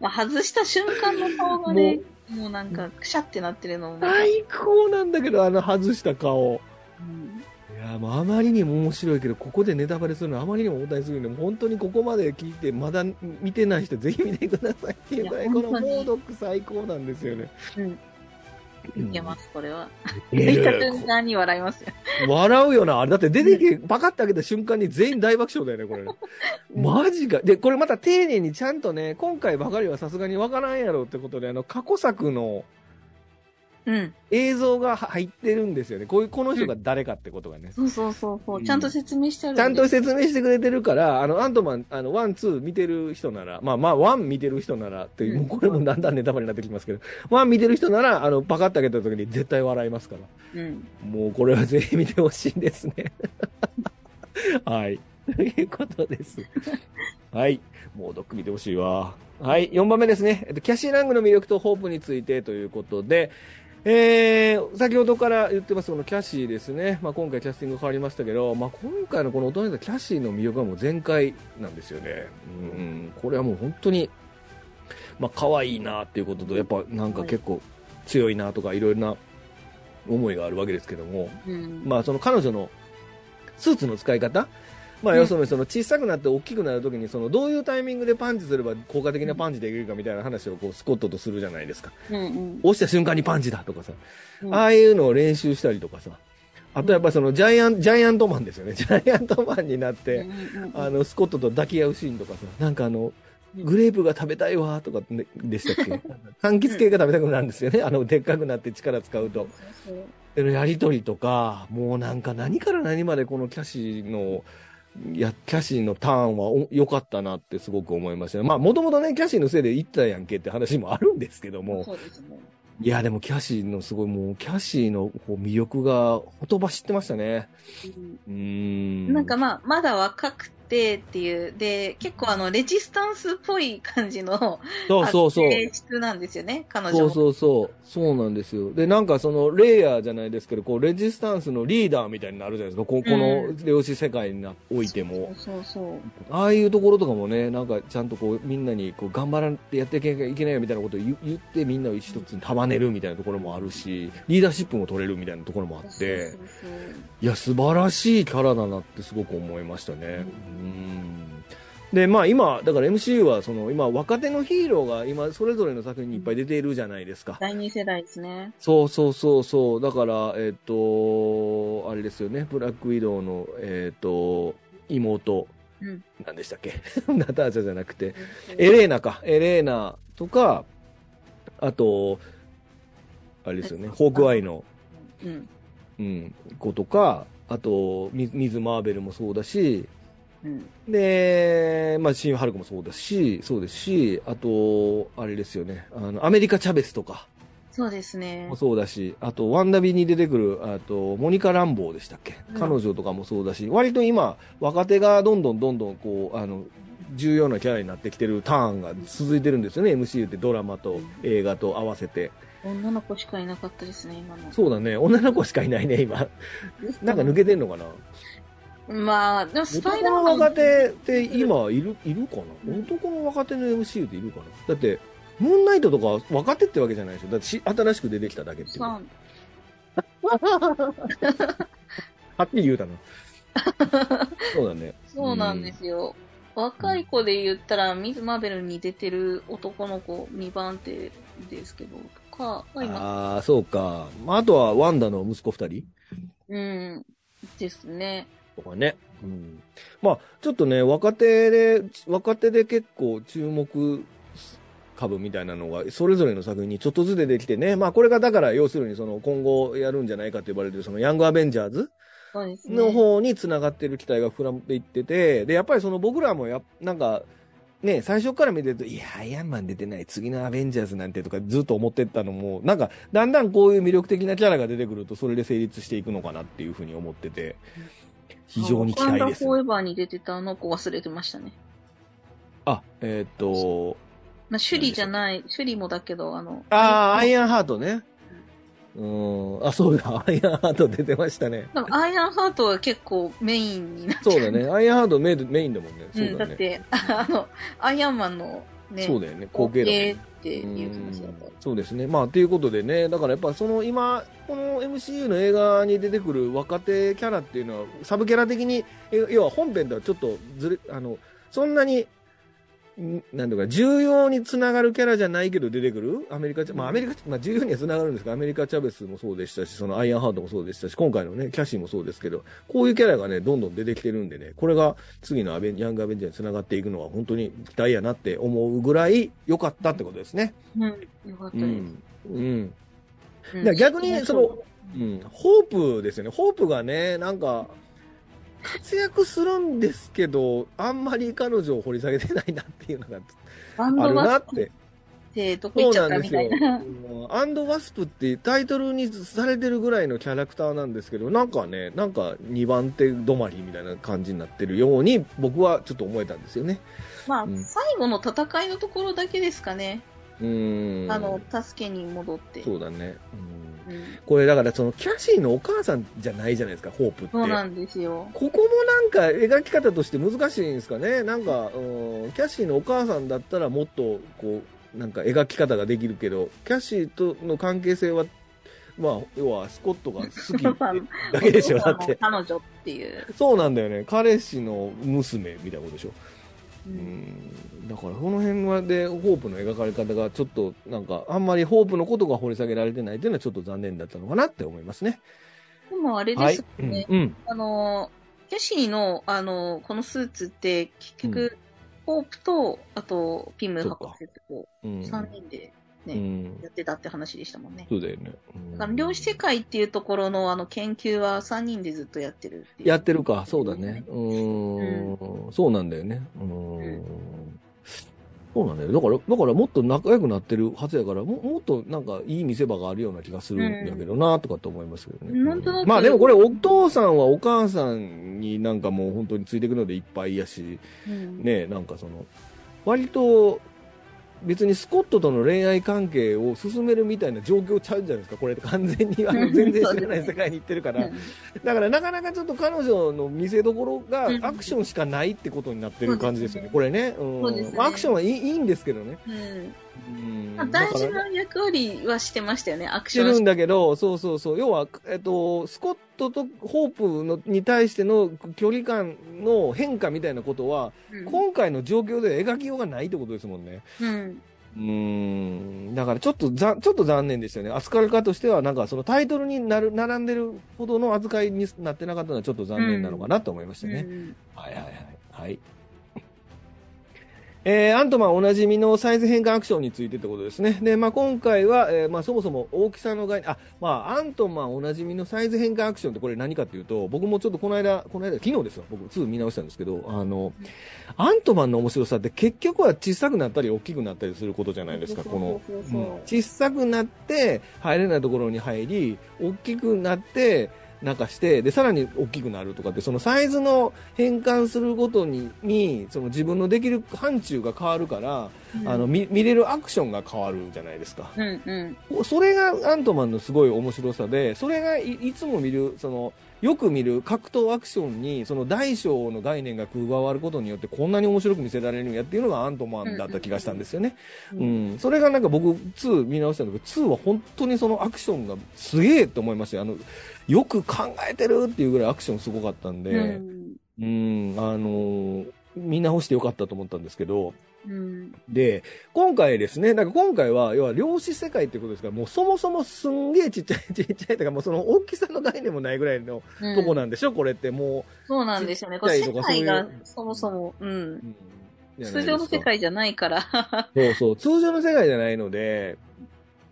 まあ、外した瞬間の顔がね、もうなんか、くしゃってなってるのも、最高なんだけど、あの外した顔。うんいや、もうあまりにも面白いけど、ここでネタバレするのはあまりにも重たいすぎるんで、本当にここまで聞いて、まだ見てない人、ぜひ見てくださいっていうぐらい、このモードック最高なんですよね。うん。いけます、これは。い見たや瞬間 に笑いますよ。笑うよな。あれだって出てきて、パカッて開けた瞬間に全員大爆笑だよね、これ。マジか。で、これまた丁寧にちゃんとね、今回ばかりはさすがにわからんやろってことで、あの、過去作の、うん。映像が入ってるんですよね。こういう、この人が誰かってことがね。そうそうそうそうう。んちゃんと説明してあるちゃんと説明してくれてるから、あの、アントマン、あの、ワン、ツー見てる人なら、まあまあ、ワン見てる人なら、という、もうこれもだんだんネタバレになってきますけど、ワン見てる人なら、あの、パカッと開けた時に絶対笑いますから。うん。もうこれはぜひ見てほしいですね。はい。ということです。はい。モードック見てほしいわ。はい。4番目ですね。えっと、キャシーラングの魅力とホープについてということで、えー、先ほどから言ってますこのキャシーですね。まあ今回キャスティング変わりましたけど、まあ今回のこの大人のキャシーの魅力はもう全開なんですよね。うん、これはもう本当に、まあ可愛いなっていうことと、やっぱなんか結構強いなとかいろいろな思いがあるわけですけども、うん。まあ、その彼女のスーツの使い方、まあ、うん要するにその小さくなって大きくなるときにそのどういうタイミングでパンチすれば効果的なパンチできるかみたいな話をこうスコットとするじゃないですか。うんうん。押した瞬間にパンチだとかさ、うんああいうのを練習したりとかさ、あとやっぱりそのジャイアン、ジャイアントマンですよね。ジャイアントマンになって、あの、スコットと抱き合うシーンとかさ、なんかあの、グレープが食べたいわとかねでしたっけ？柑橘系が食べたくなるんですよね。あの、でっかくなって力使うと。でのやりとりとか、もうなんか何から何までこのキャシーの、いや、キャシーのターンはお良かったなってすごく思いましたね。まあ、もともとね、キャシーのせいで行ったやんけって話もあるんですけども、そうですね。いや、でもキャシーのすごいもう、キャシーのこう魅力がほとばしってましたね。うーん。なんかまあ、まだ若くてっていう、で、結構あの、レジスタンスっぽい感じの、そうそうそう。性質なんですよね、彼女も。そうそうそう。そうなんですよ。で、なんかその、レイヤーじゃないですけど、こう、レジスタンスのリーダーみたいになるじゃないですか。ここのうん量子世界においても。そうそうああいうところとかもね、なんかちゃんとこうみんなにこう頑張らんってやっていけないけないよみたいなことを言言ってみんなを一つに束ねるみたいなところもあるし、リーダーシップも取れるみたいなところもあ。っていや、素晴らしいキャラだなってすごく思いましたね。うん。で、まあ今、だから MCU はその今若手のヒーローが今それぞれの作品にいっぱい出ているじゃないですか。第二世代ですね。そうそうそうそう。だから、えっ、と、あれですよね。ブラックウィドウの、えっ、と、妹。うん何でしたっけ？ナターチャじゃなくて、エレーナか。エレーナとか、あと、あれですよね。ホークアイの、うん。うん、子とか、あと、ミミズ・マーベルもそうだし、うん。で、まあ、シン・ハルクもそうだし、そうですし、あと、あれですよね。あの、アメリカ・チャベスとか。そうですねも。そうだし、あと、ワンダビに出てくる、あと、モニカ・ランボーでしたっけ、うん彼女とかもそうだし、割と今、若手がどんどんどんどん、こう、あの、重要なキャラになってきてるターンが続いてるんですよね、MCU ってドラマと映画と合わせて。女の子しかいなかったですね、今の。そうだね、女の子しかいないね、今。なんか抜けてんのかな？まあ、でもスパイダー男のマン。若手って今いる、いるかな？男の若手の MCU っているかな？だって、ムーンナイトとか若手ってわけじゃないでしょ？だってし新しく出てきただけっていう。さ はっきり言うたな。そうだね。そうなんですよ。若い子で言ったら、ミズ・マーベルに出てる男の子2番手ですけど、とか、まあ今、ああ、そうか。まあ、あとはワンダの息子二人？うん、ですね。とかね。うん。まあ、ちょっとね、若手で、若手で結構注目株みたいなのが、それぞれの作品にちょっとずつ出てきてね。まあ、これがだから、要するにその、今後やるんじゃないかと呼ばれてる、その、ヤングアベンジャーズ。の方に繋がってる期待が膨らんでいってて、で、やっぱりその僕らもや、なんか、ね、最初から見てると、いや、アイアンマン出てない、次のアベンジャーズなんてとかずっと思ってったのも、なんか、だんだんこういう魅力的なキャラが出てくると、それで成立していくのかなっていうふうに思ってて、非常に期待ですフォーエバーに出てたあの子忘れてましたね。あ、えーっと、まあ、シュリじゃない、シュリもだけど、あの、ああ、アイアンハートね。うん、あ、そうだ、アイアンハート出てましたね。アイアンハートは結構メインになってそうだね、アイアンハートメインメインだもんね。そううん、だね。だって、あの、アイアンマンのね、そうだよね、後継だもんねって言ってましたようん。そうですね。まあ、ということでね、だからやっぱその今、この MCU の映画に出てくる若手キャラっていうのは、サブキャラ的に、え要は本編とはちょっとずれ、あの、そんなに、んなんていうか、重要につながるキャラじゃないけど出てくる？アメリカまあアメリカ、まあ重要にはつながるんですが、アメリカチャベスもそうでしたし、そのアイアンハートもそうでしたし、今回のね、キャシーもそうですけど、こういうキャラがね、どんどん出てきてるんでね、これが次のアベンヤングアベンジャーにつながっていくのは本当に期待やなって思うぐらい良かったってことですね。うん、よかったです。うん。うん。うん逆にその、うん、ホープですよね。ホープがね、なんか、活躍するんですけど、あんまり彼女を掘り下げてないなっていうのがあるなって。ってどこ行そうっちゃったなんですよみたいな。。アンドワスプってタイトルにされてるぐらいのキャラクターなんですけど、なんかね、なんか2番手止まりみたいな感じになってるように僕はちょっと思えたんですよね。まあ、うん最後の戦いのところだけですかね。うーん。あの、助けに戻って。そうだね。うんうんこれだからそのキャシーのお母さんじゃないじゃないですか、ホープって。そうなんですよ。ここもなんか描き方として難しいんですかね。なんか、うん、キャシーのお母さんだったらもっとこう、なんか描き方ができるけど、キャシーとの関係性は、まあ、要はスコットが好きだけでしょ、だって。彼女っていう。そうなんだよね。彼氏の娘みたいなことでしょ。ううんん。だから、この辺はで、ホープの描かれ方がちょっと、なんか、あんまりホープのことが掘り下げられてないっていうのはちょっと残念だったのかなって思いますね。でもあれではいす。よね。うん。うんあの、キャシーの、あの、このスーツって、結局、ホープと、あと、ピム博士と、うん。3人でね、うん。やってたって話でしたもんね。そうだよね。うんだから量子世界っていうところのあの研究は3人でずっとやってるって。やってるか、そうだね。うーん、そうなんだよね。うーん。うんそうなんだよ。だから、だからもっと仲良くなってるはずやから、ももっとなんかいい見せ場があるような気がするんやけどな、とかって思いますけどね。なんとなくまあでもこれお父さんはお母さんになんかもう本当についていくのでいっぱいやし、うんねなんかその、割と、別にスコットとの恋愛関係を進めるみたいな状況ちゃうじゃないですか。これ完全にあの全然知らない世界に行ってるから。だからなかなかちょっと彼女の見せ所がうんアクションしかないってことになってる感じですよね。これね。うんアクションはいいいいんですけどね。うんうんまあ、大事な役割はしてましたよね、アクしてるションんだけど、そうそうそう。要は、えっと、スコットとホープのに対しての距離感の変化みたいなことは、うん今回の状況で描きようがないってことですもんね。うん。うーん。だからちょっとざ、ちょっと残念でしたよね。扱い方としては、なんかそのタイトルになる、並んでるほどの扱いになってなかったのはちょっと残念なのかなと思いましたね。うんはいはいはい。はい。えー、アントマンおなじみのサイズ変換アクションについてってことですね。で、まあ、今回は、えーまあ、そもそも大きさの概念、あ、まあ、アントマンおなじみのサイズ変換アクションってこれ何かっていうと、僕もちょっとこの間、この間、昨日ですよ。僕、2見直したんですけど、あの、アントマンの面白さって結局は小さくなったり大きくなったりすることじゃないですか、この。小さくなって、入れないところに入り、大きくなって、なんかして、で、さらに大きくなるとかって、そのサイズの変換するごとに、に、その自分のできる範疇が変わるから、うんあの、見、見れるアクションが変わるじゃないですか。うんうん。それがアントマンのすごい面白さで、それがいいつも見る、その、よく見る格闘アクションに、その大小の概念が加わることによって、こんなに面白く見せられるんやっていうのがアントマンだった気がしたんですよね。ううんん。それがなんか僕、2見直したんだけど、2は本当にそのアクションがすげえと思いましたよ。あの、よく考えてるっていうぐらいアクションすごかったんで、うんうん、あのー見直してよかったと思ったんですけど、うんで、今回ですね、なんか今回は、要は量子世界っていうことですから、もうそもそもすんげえちっちゃい、ちっちゃいとか、もうその大きさの概念もないぐらいのうんとこなんでしょ、これってもそうなんですよね。これ世界がそもそも、うんう。。うん通常の世。界じゃないから。そうそう、通常の世界じゃないので、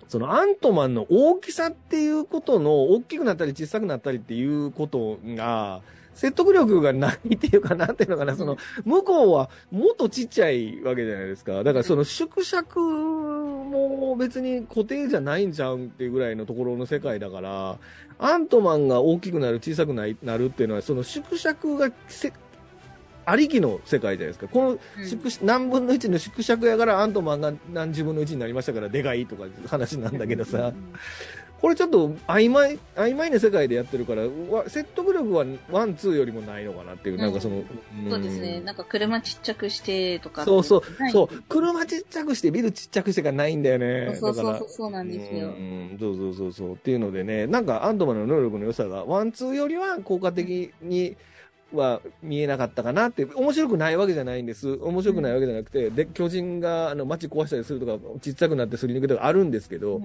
そのアントマンの大きさっていうことの、大きくなったり小さくなったりっていうことが、説得力がないっていうか、なんていうのかな、その、向こうはもっとちっちゃいわけじゃないですか。だからその縮尺も別に固定じゃないんちゃうんっていうぐらいのところの世界だから、アントマンが大きくなる、小さくないなるっていうのは、その縮尺がありきの世界じゃないですか。この縮尺何分の1の縮尺やからアントマンが何十分の1になりましたからでかいとか話なんだけどさ、これちょっと曖昧、曖昧な世界でやってるから、わ説得力はワン、ツーよりもないのかなっていう、なんかその、うんそうですね。なんか車ちっちゃくしてとか。そうそうそう、車ちっちゃくして、ビルちっちゃくしてがないんだよね。そうそうそう、そうなんですよ。うん、そうそうそうそう。っていうのでね、なんかアントマンの能力の良さが、ワン、ツーよりは効果的には見えなかったかなって、面白くないわけじゃないんです。面白くないわけじゃなくて、で、巨人があの街壊したりするとか、ちっちゃくなってすり抜けとかあるんですけど、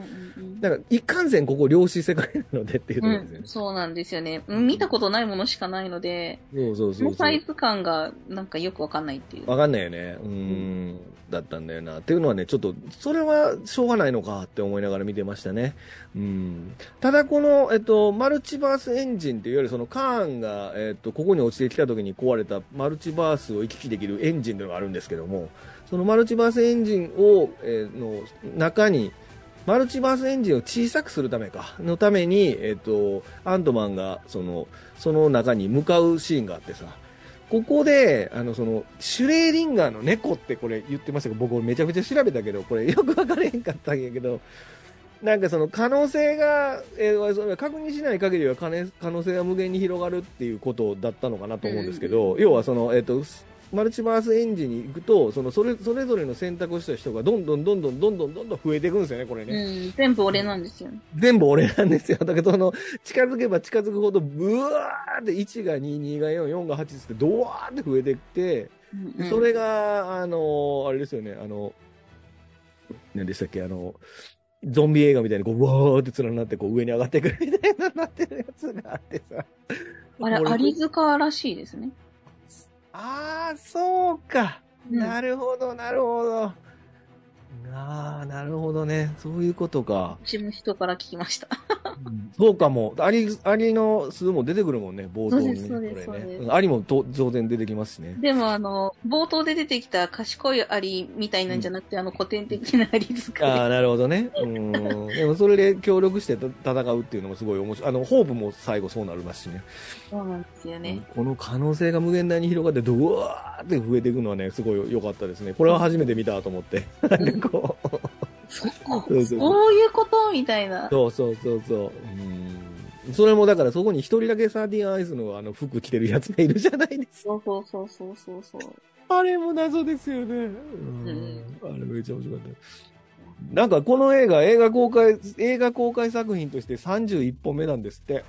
だから、いかんせんここ量子世界なのでっていうとうころですよね。ん、そうなんですよね。うん見たことないものしかないので、そうそうそそうそうのサイ。ズ感がなんかよくわかんないっていう。わかんないよね。うーん。だったんだよな。っていうのはね、ちょっと、それはしょうがないのかって思いながら見てましたね。うん。ただこの、えっと、マルチバースエンジンっていうより、そのカーンが、えっと、ここに落ちてきた時に壊れたマルチバースを行き来できるエンジンというのがあるんですけども、そのマルチバースエンジンを、えーの中に、マルチバースエンジンを小さくするためか、のために、えっと、アントマンが、その、その中に向かうシーンがあってさ、ここで、あの、その、シュレーディンガーの猫ってこれ言ってましたけど、僕めちゃくちゃ調べたけど、これよくわからへんかったんやけど、なんかその可能性が、えーそれ確認しない限りは可能可能性が無限に広がるっていうことだったのかなと思うんですけど、要はその、えっ、と、マルチバースエンジンに行くと、そのそれそれぞれの選択をした人がどんどんどんどんどんどんどんどん増えていくんですよね、これね。うん、全部俺なんですよね。全部俺なんですよ。だけど、その、近づけば近づくほど、ブワーって1が2、2が4、4が8って、ドワーって増えていって、うんうんそれが、あの、あれですよね、あの、何でしたっけ、あの、ゾンビ映画みたいにこう、わーって連なって、こう上に上がってくるみたいななってるやつがあってさ。あれ、これ有塚らしいですね。ああ、そうか。うんなるほど、なるほど。ああ、なるほどね。そういうことか。うちの人から聞きました。そうかも。アリ、アリの巣も出てくるもんね、冒頭にね。そうです。そうですうんアリもと当然出てきますしね。でも、あの、冒頭で出てきた賢いアリみたいなんじゃなくて、あの古典的なアリ塚ああ、なるほどね。うん。でもそれで協力してた戦うっていうのもすごい面白い。あの、ホープも最後そうなりますしね。そうなんですよね。この可能性が無限大に広がって、ドワーって増えていくのはね、すごい良かったですね。これは初めて見たと思って。こう。そうそうそうそういうことみたいな。そうそうそうそう。うん。それもだからそこに一人だけサーティアンアイスのあの服着てるやつがいるじゃないですか。そうそうそうそうそうそう。あれも謎ですよね。うん。んあれめっちゃ面白かった。なんかこの映画、映画公開、映画公開作品として31本目なんですって。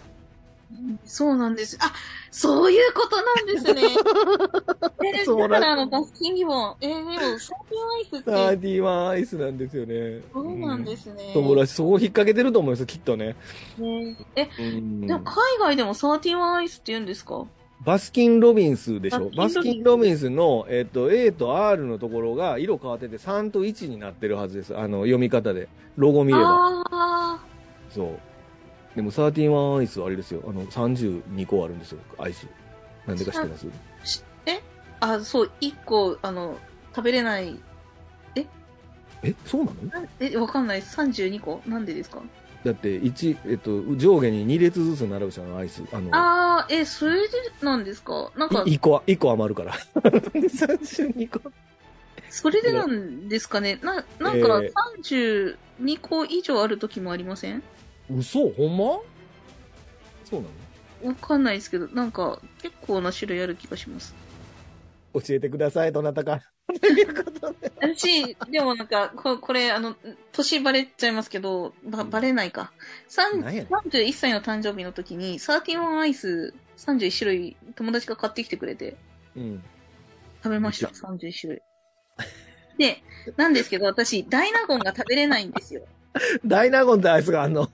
そうなんです。あ、そういうことなんですね。えー、そうだからあの、バスキンギボン。えー、でも、サーティアンアイスって、サーティワンアイスなんですよね。そうなんですね。友達、そこを引っ掛けてると思いますきっとね。ねえ、うんでも海外でもサーティワンアイスって言うんですか？バスキン・ロビンスでしょ。ババスキンロビンスの、えっと、A と R のところが色変わってて3と1になってるはずです。あの、読み方で。ロゴ見れば。あそう。でも、サーティワンアイスはあれですよ。あの、32個あるんですよ。アイス。なんでか知ってます？え？あ、そう、一個、あの、食べれない。え、そうなの？なえ、わかんない。32個？なんでですか？だって、1、えっと、上下に2列ずつ並ぶじゃん、アイス。あの、あー、え、それでなんですか？なんか、い1個、一個余るから。32個。それでなんですかね？な、なんかえ32個以上ある時もありません？嘘ほんま？そうなの？わかんないですけど、なんか結構な種類ある気がします。教えてください、どなたか。ということで。私、でもなんか、ここれ、あの、年バレちゃいますけど、ばバレないか。三なんやねん31歳の誕生日の時に、サーティワンアイス31種類友達が買ってきてくれて、うん。食べました、めっ31種類。で、なんですけど、私、ダイナゴンが食べれないんですよ。ダイナゴンってアイスがあんの？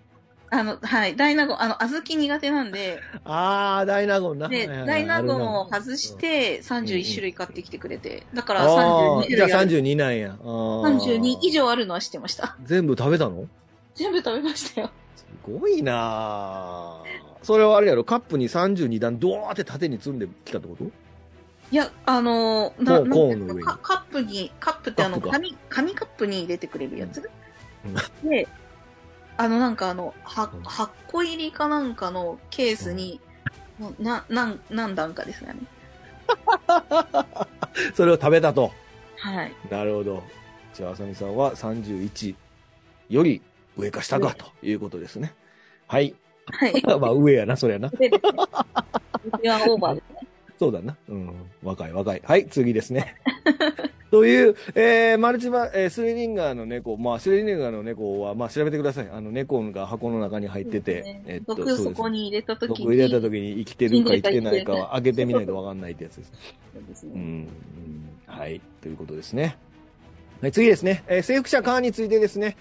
あの、はい、ダイナゴン、あの、小豆苦手なんで、あー、ダイナゴンな。で、はいはいはい。ダイナゴンを外して31種類買ってきてくれて、だからあ32ーじゃあ種類ある。32なんや。あー。32以上あるのは知ってました。全部食べたの？全部食べましたよ。すごいなぁそれはあれやろ、カップに32段ドーって縦に積んできたってこと？いや、あのなんていうコーンの上に。かカップに、カップってあの、紙、紙カップに入れてくれるやつ、うで、あの、なんかあの、はうん、8個入りかなんかのケースに、な、なん、何段かですよね。それを食べたと。はい。なるほど。じゃあ、あさみさんは31より上か下かということですね。はい。はい。まあ、上やな、それやな。でですね。一番オーバーですね。そうだな。うん。若い若い。はい、次ですね。という、えー、マルチバ、えー、スレリンガーの猫、まあ、スレリンガーの猫は、まあ、調べてください。あの、猫が箱の中に入ってて、ねえっと、毒そこに入れた時に。毒入れた時に生きてるか生きてないかは開けてみないとわかんないってやつです。そうですねうん、うんはい、ということですね。はい、次ですね。えー、征服者カーンについてですね。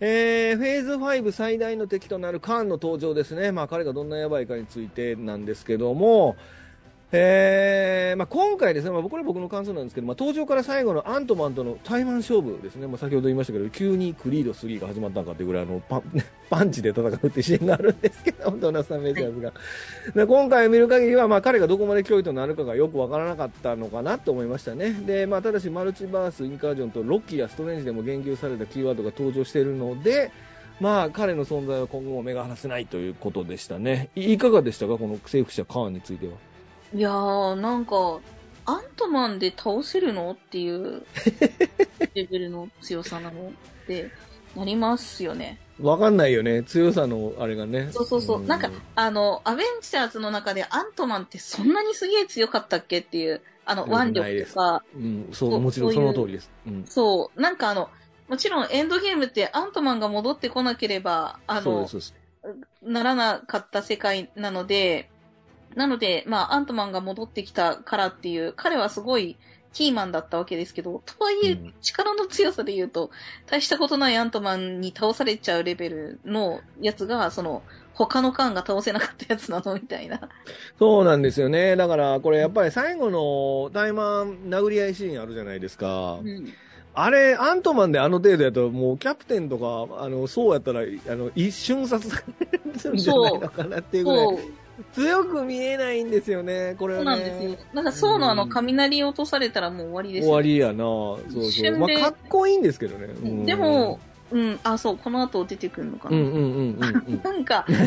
えー、フェーズ5最大の敵となるカーンの登場ですね。まあ彼がどんなやばいかについてなんですけども、えーまあ、今回ですね、まあ、これは僕の感想なんですけど、まあ、登場から最後のアントマンとの対マン勝負ですね、まあ、先ほど言いましたけど、急にクリード3が始まったんかっていうぐらいあのパン、パンチで戦うっていうシーンがあるんですけど、ドナサン・メジャーズが。で今回見る限りは、まあ、彼がどこまで脅威となるかがよくわからなかったのかなと思いましたね。で、まあ、ただし、マルチバース、インカージョンとロッキーやストレンジでも言及されたキーワードが登場しているので、まあ、彼の存在は今後も目が離せないということでしたね。いいかがでしたか？この征服者カーンについては。いやー、なんか、アントマンで倒せるの？っていう レベルの強さなの？ってなりますよね。わかんないよね。強さのあれがね。そうそうそう。なんか、あの、アベンジャーズの中でアントマンってそんなにすげえ強かったっけ？っていう、あの、腕力とか、うん、そう、もちろんその通りです。うん。そう、なんかあの、もちろんエンドゲームってアントマンが戻ってこなければ、あの。ならなかった世界なので、なので、まあ、アントマンが戻ってきたからっていう、彼はすごいキーマンだったわけですけど、とはいえうん、力の強さで言うと、大したことないアントマンに倒されちゃうレベルのやつが、その、他のカーンが倒せなかったやつなのみたいな。そうなんですよね。だから、これやっぱり最後のタイマン殴り合いシーンあるじゃないですか。うん。あれ、アントマンであの程度やと、もうキャプテンとか、あの、そうやったら、あの、一瞬殺されるんじゃないのかなっていうぐらい強く見えないんですよね、これそう。なんですよ。なんか、そうのあの、うん雷落とされたらもう終わりです終よわりやな。そうそう。まあ、かっこいいんですけどね。うんでも、、うん、あ、そう、この後出てくるのかな。うんうんうんうんうん。なんか、結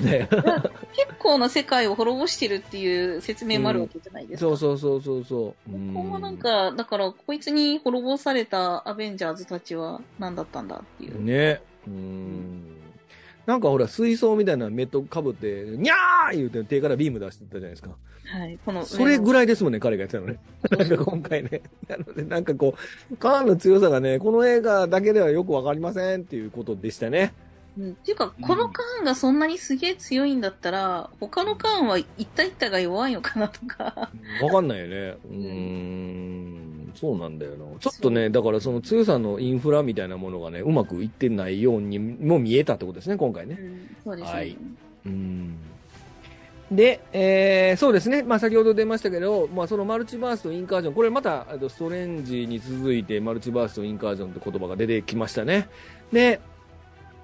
構な世界を滅ぼしてるっていう説明もあるわけじゃないですか。そうそうそうそうそう。ここもなんか、だから、こいつに滅ぼされたアベンジャーズたちは何だったんだっていう。ね。うん。なんかほら、水槽みたいなメットかぶって、にゃー言うて手からビーム出してたじゃないですか。はい。この、それぐらいですもんね、彼がやってたのね。なんか今回ね。なので、なんかこう、カーンの強さがね、この映画だけではよくわかりませんっていうことでしたね。うん。っていうか、このカーンがそんなにすげえ強いんだったら、他のカーンは一体一体が弱いのかなとか。わかんないよね。うーん。そうなんだよな。ちょっとね、だからその強さのインフラみたいなものがね、うまくいってないようにも見えたってことですね、今回ね。うん。そうですね。はいうんで、えーそうですね、まあ、先ほど出ましたけど、まあ、そのマルチバースとインカージョン、これまたストレンジに続いてマルチバースとインカージョンって言葉が出てきましたね。で、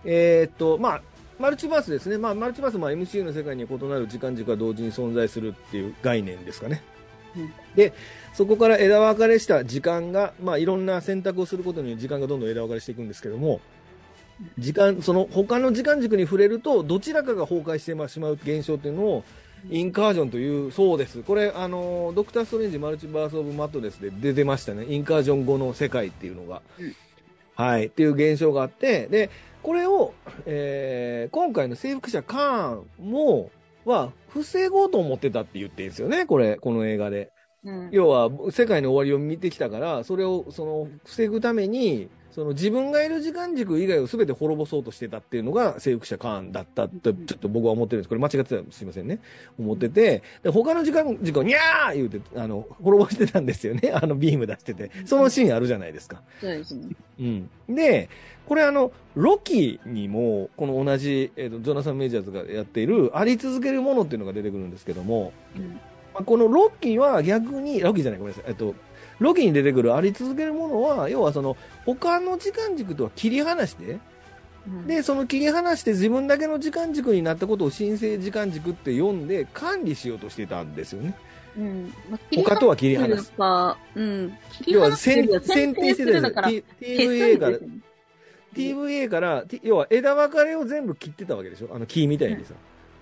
えーっと、まあ、マルチバースですね、まあ、マルチバースはまあ MCU の世界には異なる時間軸が同時に存在するっていう概念ですかね。うんで、そこから枝分かれした時間が、まあ、いろんな選択をすることによって時間がどんどん枝分かれしていくんですけども、時間、その他の時間軸に触れると、どちらかが崩壊してしまう現象っていうのを、インカージョンという、そうです。これ、あの、ドクター・ストレンジ・マルチバース・オブ・マットレスで出てましたね。インカージョン後の世界っていうのが。うんはい。っていう現象があって、で、これを、えー今回の征服者カーンも、は、防ごうと思ってたって言ってるんですよね。これ、この映画で。うん。要は、世界の終わりを見てきたから、それを、その、防ぐために、その自分がいる時間軸以外を全て滅ぼそうとしてたっていうのが、征服者カーンだったと、ちょっと僕は思ってるんです。これ間違ってたらすいませんね。思ってて、で、他の時間軸をにゃー言うて、あの、滅ぼしてたんですよね。あの、ビーム出してて。そのシーンあるじゃないですか。そうですね。うん。で、これあの、ロキにも、この同じ、えっ、と、ジョナサン・メジャーズがやっている、あり続けるものっていうのが出てくるんですけども、うん。まあこのロッキーは逆に、ロッキーじゃない、ごめんなさい。えっと、ロキに出てくるあり続けるものは、要はその、他の時間軸とは切り離して、うん、で、その切り離して自分だけの時間軸になったことを神聖時間軸って読んで管理しようとしてたんですよね。うん。まあ他とは切り離す。す。うん。切り要は離するよ選選定してた選定す TVA から TVA から、要は枝分かれを全部切ってたわけでしょ？あの木みたいにさ。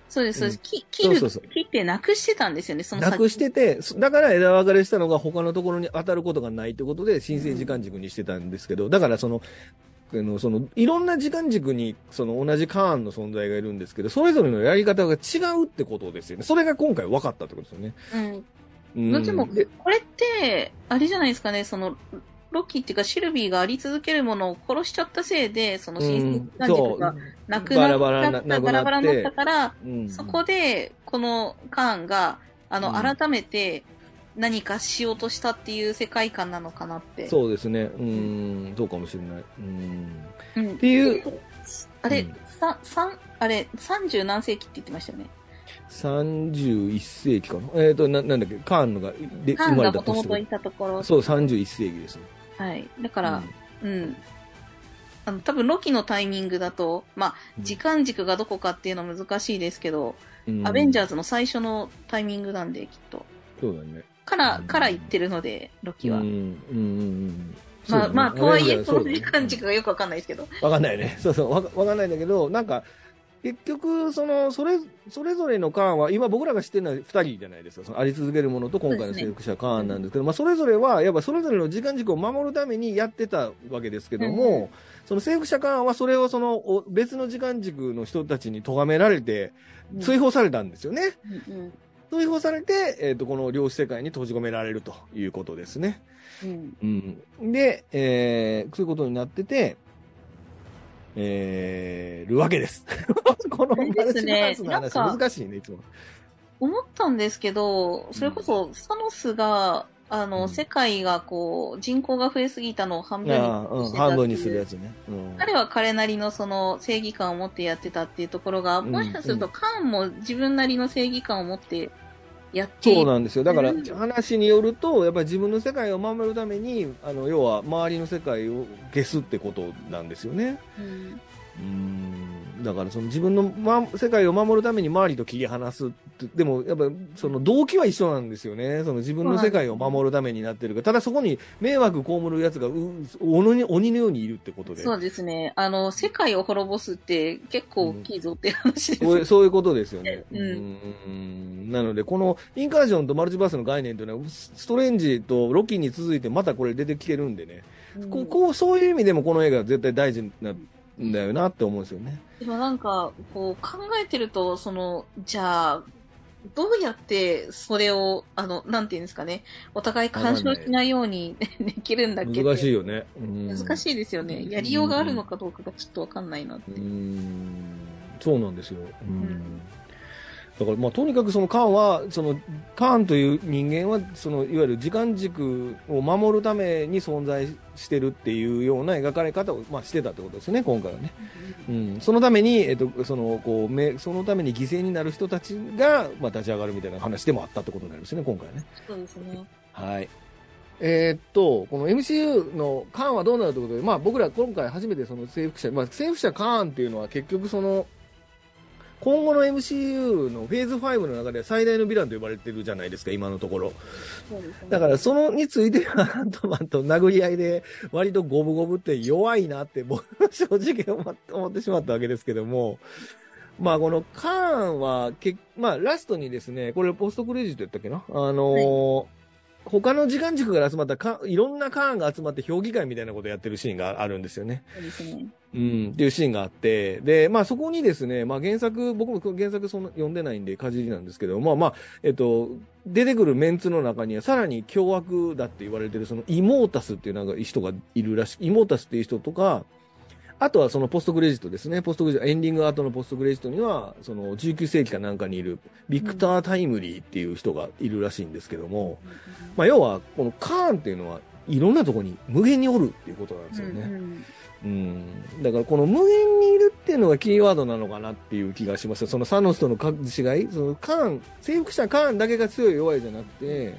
そうです、そうです。切る、そうそうそう切ってなくしてたんですよね、その先なくしてて、そだから枝分かれしたのが他のところに当たることがないってことで、申請時間軸にしてたんですけど、だからその、あの、その、いろんな時間軸に、その同じカーンの存在がいるんですけど、それぞれのやり方が違うってことですよね。それが今回分かったってことですよね。うん。うんでもでこれって、あれじゃないですかね、その、ロッキーっていうかシルビーがあり続けるものを殺しちゃったせいで、その親戚うん関係がなくなっバラバラなちゃった、バラバラになったから、うんそこで、このカーンが、あの、うん改めて何かしようとしたっていう世界観なのかなって。そうですね。うん、そうかもしれない。うん。うん。っていう、あれ、うんさ、三、あれ、三十何世紀って言ってましたよね。31世紀かな？えっ、とな、なんだっけ、カーンのがで生まれがもともといた年とか。たところ。そう、31世紀ですね。はい。だから、うん。あの、多分、ロキのタイミングだと、まあ、うん時間軸がどこかっていうのは難しいですけど、うんアベンジャーズの最初のタイミングなんで、きっと。そうだね。から、うんから言ってるので、ロキは。うん、うん、うんうん。まあ、まあ、とはいえ、その時時間軸がよくわかんないですけど。わかんないね。そうそう、わかわかんないんだけど、なんか、結局、その、それ、それぞれのカーンは、今僕らが知ってるのは二人じゃないですか。そのあり続けるものと今回の征服者カーンなんですけど、まあ、それぞれは、やっぱそれぞれの時間軸を守るためにやってたわけですけども、うんその征服者カーンはそれをその、お別の時間軸の人たちに咎められて、うん追放されたんですよね。うんうん追放されて、えっ、と、この量子世界に閉じ込められるということですね。うんうん。で、えー、そういうことになってて、えー、るわけです。このマルチバースの話難しいね、いつも。思ったんですけど、それこそ、サノスが、あの、うん世界がこう、人口が増えすぎたのを半分にして半分にするやつね。うん。彼は彼なりのその正義感を持ってやってたっていうところが、うんもしかするとカーンも自分なりの正義感を持ってやって。そうなんですよ。だからうん、話によると、やっぱり自分の世界を守るために、あの、要は、周りの世界を消すってことなんですよね。うんうんだからその自分の、ま、世界を守るために周りと切り離すってでもやっぱその動機は一緒なんですよね。その自分の世界を守るためになってるから。ただそこに迷惑被るやつがう鬼に鬼のようにいるってことで。そうですね。あの、世界を滅ぼすって結構大きいぞって話です。そういうそういうことですよね。うん。うん。なので、このインカージョンとマルチバースの概念というのは、ストレンジとロキに続いてまたこれ出てきてるんでね、うん。こうこうそういう意味でもこの映画は絶対大事なんだよなって思うんですよね。でもなんか、こう考えてると、その、じゃあ、どうやってそれを、あの、なんていうんですかね、お互い干渉しないように できるんだっけ難しいよね。うん難しいですよね。やりようがあるのかどうかがちょっとわかんないなって。うーんそうなんですよ。うんんだから、まあ、とにかくそのカーンは、その、カーンという人間は、その、いわゆる時間軸を守るために存在してるっていうような描かれ方を、まあ、してたってことですよね、今回はね。うん。そのために、えっと、その、こう、めそのために犠牲になる人たちが、まあ、立ち上がるみたいな話でもあったってことになりますね、今回はね。そうですね。はい。えーっと、この MCU のカーンはどうなるということで、まあ僕ら今回初めてその征服者、まあ征服者カーンっていうのは結局その、今後の MCU のフェーズ5の中では最大のヴィランと呼ばれてるじゃないですか、今のところ。だからそのについては、アントマンと殴り合いで割と五分五分って弱いなって僕は正直思思ってしまったわけですけども、まあこのカーンはけ、まあラストにですね、これポストクレジットやったっけな？あのー他の時間軸から集まったか、いろんなカーンが集まって評議会みたいなことをやってるシーンがあるんですよね。ね。うん、っていうシーンがあって、で、まあそこにですね、まあ原作、僕も原作そんな読んでないんで、かじりなんですけど、まあまあ、えっと、出てくるメンツの中にはさらに凶悪だって言われてる、そのイモータスっていうなんか人がいるらしい、イモータスっていう人とか、あとはそのポストクレジットですね。ポストクレジット、エンディング後のポストクレジットには、その19世紀かなんかにいる、ビクター・タイムリーっていう人がいるらしいんですけども、まあ要は、このカーンっていうのは、いろんなところに無限におるっていうことなんですよね。うんうん。だからこの無限にいるっていうのがキーワードなのかなっていう気がしますそのサノスとのか違い、そのカーン、征服者カーンだけが強い弱いじゃなくて、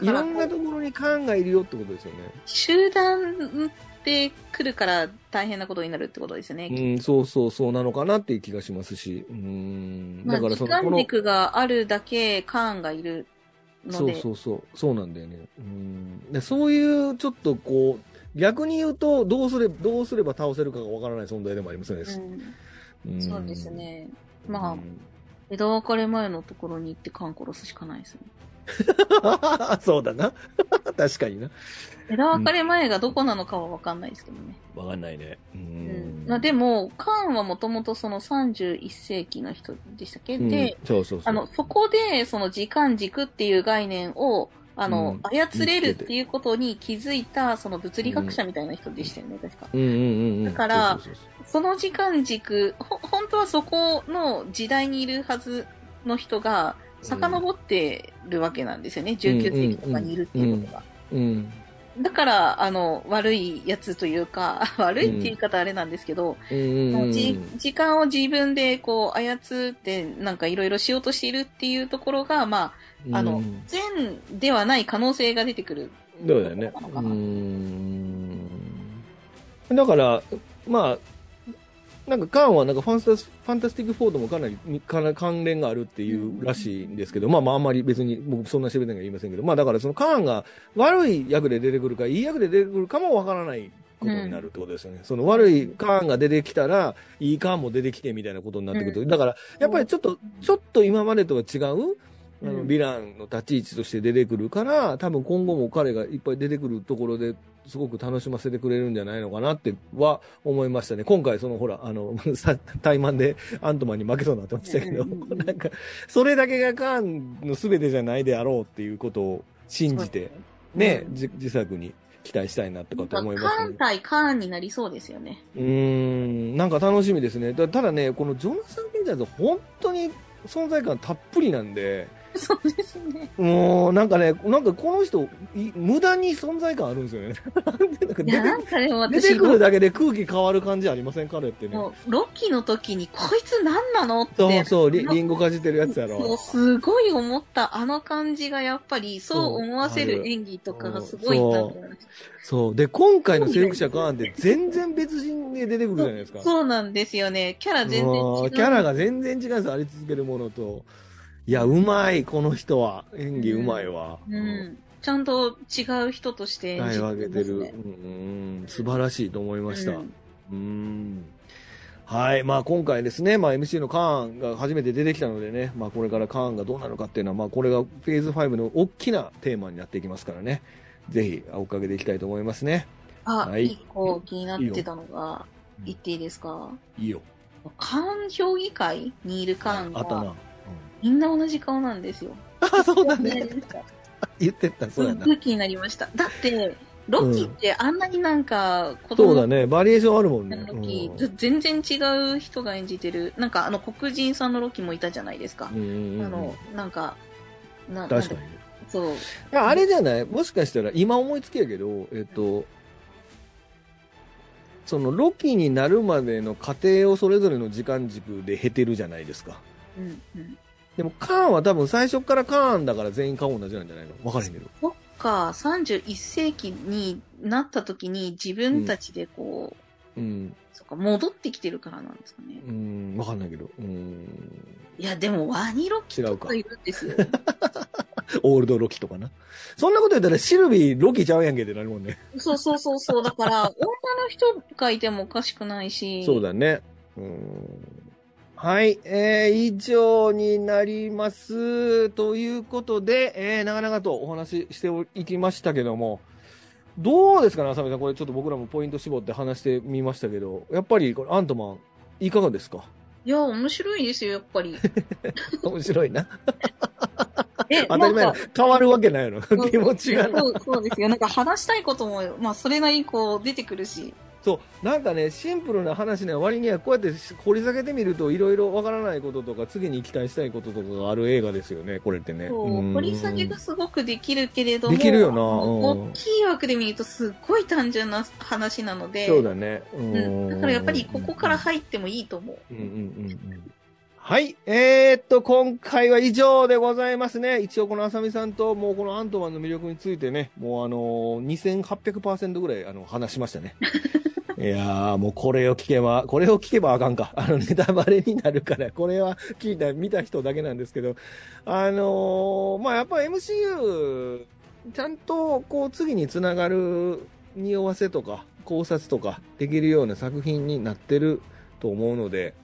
いろんなところにカーンがいるよってことですよね。集団で来るから大変なことになるってことですよね。うん、そうそうそうなのかなっていう気がしますし、うん、まあ、だから時その、この、間軸があるだけカーンがいるのそうで。そうそう、そうなんだよね。うん、でそういうちょっとこう、逆に言うと、どうすれば、どうすれば倒せるかがわからない存在でもありますよね。うんんそうです。ね。まあ、うん枝分かれ前のところに行ってカーン殺すしかないですね。そうだな。確かにな。枝分かれ前がどこなのかは分かんないですけどね。わかんないね。ううんん。まあ、でも、カーンはもともとその31世紀の人でしたっけ、うんで、そうそうそう。あの、そこで、その時間軸っていう概念をあの、うん操れるっていうことに気づいた、その物理学者みたいな人でしたよね、確か。うんうんうんうん。だからそうそうそうその時間軸、ほ、本当はそこの時代にいるはずの人が、遡ってるわけなんですよね。19世紀とかにいるっていうことが。だから、あの、悪いやつというか、悪いって言い方あれなんですけど、時間を自分でこう操ってなんかいろいろしようとしているっていうところが、まあ、あのうん善ではない可能性が出てくる。そうだよね。うん。だから、まあ、なんかカーンはなんかファンタスファンタスティック・フォードもかなりにかな関連があるっていうらしいんですけど、まあまああんまり別に僕そんな調べてない言いませんけど、まあだからそのカーンが悪い役で出てくるか、いい役で出てくるかもわからないことになるってことですよね。その悪いカーンが出てきたら、いいカーンも出てきてみたいなことになってくると、うん。だからやっぱりちょっと、ちょっと今までとは違う、あの、うんヴィランの立ち位置として出てくるから、多分今後も彼がいっぱい出てくるところですごく楽しませてくれるんじゃないのかなっては思いましたね。今回そのほら、あの、さ 対マンでアントマンに負けそうになってましたけど、なんか、それだけがカーンの全てじゃないであろうっていうことを信じて、ね、うんじ自作に期待したいなとかって思いまカーンすね。対カーンになりそうですよね。うーん、なんか楽しみですね。だただね、このジョナサン・ピンチャーズ本当に存在感たっぷりなんで、そうですね。もう、なんかね、なんかこの人、い無駄に存在感あるんですよね。なんかでも私、て出てくるだけで空気変わる感じありません彼ってね。もう、ロッキーの時に、こいつ何なのって。そうそう、リロリンゴかじってるやつやそう、ろ。すごい思った、あの感じがやっぱり、そう思わせる演技とかがすごいなと思いましたそう。で、今回の征服者カーンって全然別人で出てくるじゃないですか。そうなんですよね。キャラ全然違う。もうキャラが全然違うんですあり続けるものと。いや、うまい、この人は。演技うまいわ。うん。ちゃんと違う人として演じてる。てますね。うん、素晴らしいと思いました。うんうんはい。まあ今回ですね、まあ MC のカーンが初めて出てきたのでね、まあこれからカーンがどうなるかっていうのは、まあこれがフェーズ5の大きなテーマになっていきますからね。ぜひ追っかけていきたいと思いますね。あ、はい一個気になってたのが、言っていいですか？いいよ。カーン評議会にいるカーンあったなが、。みんな同じ顔なんですよ。あ、そうだね。言ってた、そうやなすっご。い気になりました。だって、ロッキーってあんなになんか、子供のそうだね。バリエーションあるもんね。ロッキー、うんず全然違う人が演じてる。なんかあの黒人さんのロッキーもいたじゃないですか。うんうんうんあの、なんか、な確かに。そう。あれじゃない？もしかしたら、今思いつきやけど、えっと、その、ロキになるまでの過程をそれぞれの時間軸で経てるじゃないですか。うんうん。でも、カーンは多分最初からカーンだから全員顔同じなんじゃないの？わからへんけど。そっか、31世紀になった時に自分たちでこう、うん。そっか、戻ってきてるからなんですかね。うん、わかんないけど。うん。いや、でもワニロッキとかいるんですよ。オールドロキとかな。そんなこと言ったらシルビーロキちゃうやんけってなるもんね。そうそうそうそう。だから、女の人がいてもおかしくないし。そうだね。うんはい、えー、以上になります。ということで、えー、長々とお話ししていきましたけども、どうですかね、浅見さん。これちょっと僕らもポイント絞って話してみましたけど、やっぱりこれアントマン、いかがですか？いや、面白いですよ、やっぱり。面白いな。え、当たり前やな変わるわけないやろ。気持ちがな。そうそうですよ。なんか話したいことも、まあ、それなりにこう出てくるし。そう、なんかね、シンプルな話の割には、こうやって掘り下げてみると、いろいろわからないこととか、次に期待したいこととかがある映画ですよね、これってね。掘り下げがすごくできるけれども、できるよな大うんきい枠で見るとすっごい単純な話なので、そうだね。ううん、だからやっぱりここから入ってもいいと思う。うんうんうんうんはい。えー、っと、今回は以上でございますね。一応この浅見さんと、もうこのアントマンの魅力についてね、もうあのー、2800%ぐらいあの話しましたね。いやー、もうこれを聞けば、これを聞けばあかんか。あの、ネタバレになるから、これは聞いた、見た人だけなんですけど、あのー、まあ、やっぱ MCU、ちゃんと、こう、次につながる匂わせとか、考察とか、できるような作品になってると思うので、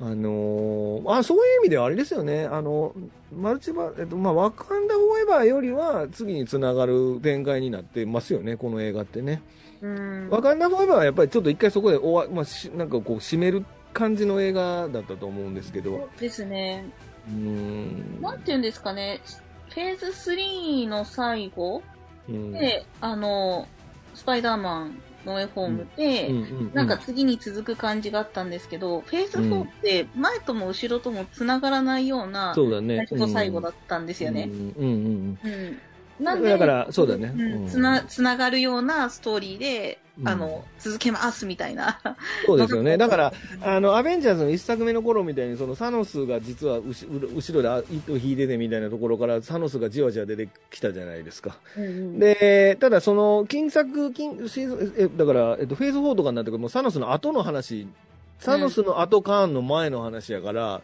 あのーあ、そういう意味ではあれですよね。あの、マルチバ、えっと、まあ、ワカンダフォーエバーよりは次につながる展開になってますよね、この映画ってね。うん。ワカンダフォーエバーはやっぱりちょっと一回そこで終わ、まあ、しなんかこう、締める感じの映画だったと思うんですけど。ですね。うーん。なんて言うんですかね。フェーズ3の最後うんで、あの、スパイダーマンのウェイホームで、うんうんなんか次に続く感じがあったんですけど、フェーズ4って前とも後ろとも繋がらないような、そうだね最。初と最後だったんですよね。うんうんうんうん。う。なんんで、だから、そうだね。うんうんつな、つながるようなストーリーで、うんあの、続けますみたいな。そうですよね。だから、あの、アベンジャーズの一作目の頃みたいに、そのサノスが実は後後ろであ糸を引いててみたいなところから、サノスがじわじわ出てきたじゃないですか。うんうんで、ただその、金作、金、シーズン、え、だから、えっと、フェーズ4とかになってくると、サノスの後の話、サノスの後カーンの前の話やから、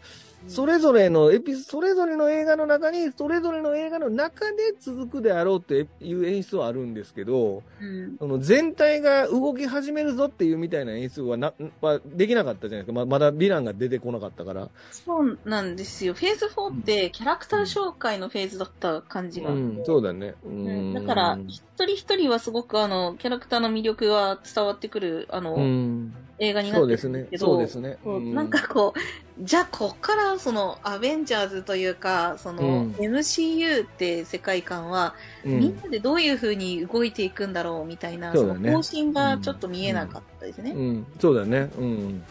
それぞれのエピ、それぞれの映画の中に、それぞれの映画の中で続くであろうっていう演出はあるんですけど、うんその全体が動き始めるぞっていうみたいな演出はな、はできなかったじゃないですか。ままだヴィランが出てこなかったから。そうなんですよ。フェーズ4ってキャラクター紹介のフェーズだった感じが。うん、そうだね。ううんんだから、一人一人はすごくあの、キャラクターの魅力が伝わってくる、あの、うん、映画になってるんですけ。ど、そうですね。そううんなんかこう、じゃあこっからそのアベンジャーズというか、そのうん MCU って世界観は、うんみんなでどういう風に動いていくんだろうみたいな、その方針がちょっと見えなかったですね。うん、そうだね。うん。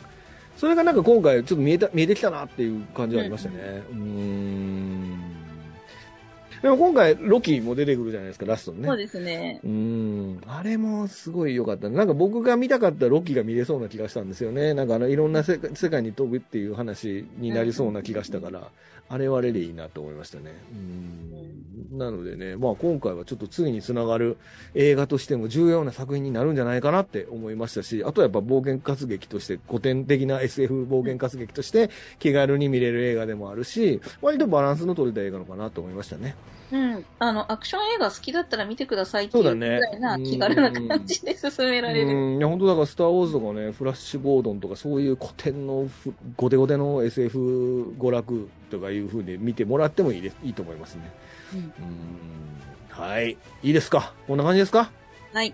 それがなんか今回ちょっと見えた、見えてきたなっていう感じはありましたね。うーん。でも今回ロキも出てくるじゃないですか、ラストのね。そうですね。うーん。あれもすごい良かった。なんか僕が見たかったロキが見れそうな気がしたんですよね。なんかあの、いろんな世界世界に飛ぶっていう話になりそうな気がしたから、あれはあれでいいなと思いましたね。うん。なのでね、まあ今回はちょっと次につながる映画としても重要な作品になるんじゃないかなって思いましたし、あとはやっぱ冒険活劇として、古典的な SF 冒険活劇として気軽に見れる映画でもあるし、割とバランスの取れた映画のかなと思いましたね。うん。あの、アクション映画好きだったら見てくださいっていうぐらいな気軽な感じで進められる。うん、いや、本当だから、スター・ウォーズとかね、フラッシュ・ゴードンとか、そういう古典のふ、ゴテゴテの SF 娯楽とかいう風に見てもらってもいいです、いいと思いますね。うんうん。はい。いいですか？こんな感じですか？はい。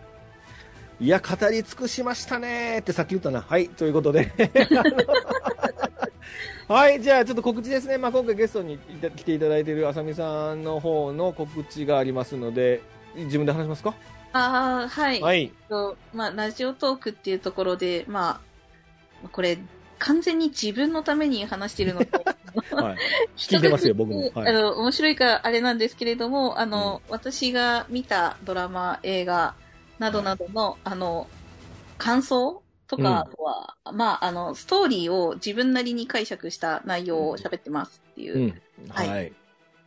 いや、語り尽くしましたねってさっき言ったな。はい。ということで。はい。じゃあ、ちょっと告知ですね。まあ、今回ゲストに来ていただいているあさみさんの方の告知がありますので、自分で話しますか？ああ、はい。はい。とまあ、ラジオトークっていうところで、まあ、これ、完全に自分のために話してるのと、はい。聞いてますよ僕もはいあの、面白いからあれなんですけれども、あの、私が見たドラマ、映画などなどの、あの、感想とかは、まあ、あの、ストーリーを自分なりに解釈した内容を喋ってますっていうう。ん。はいはい。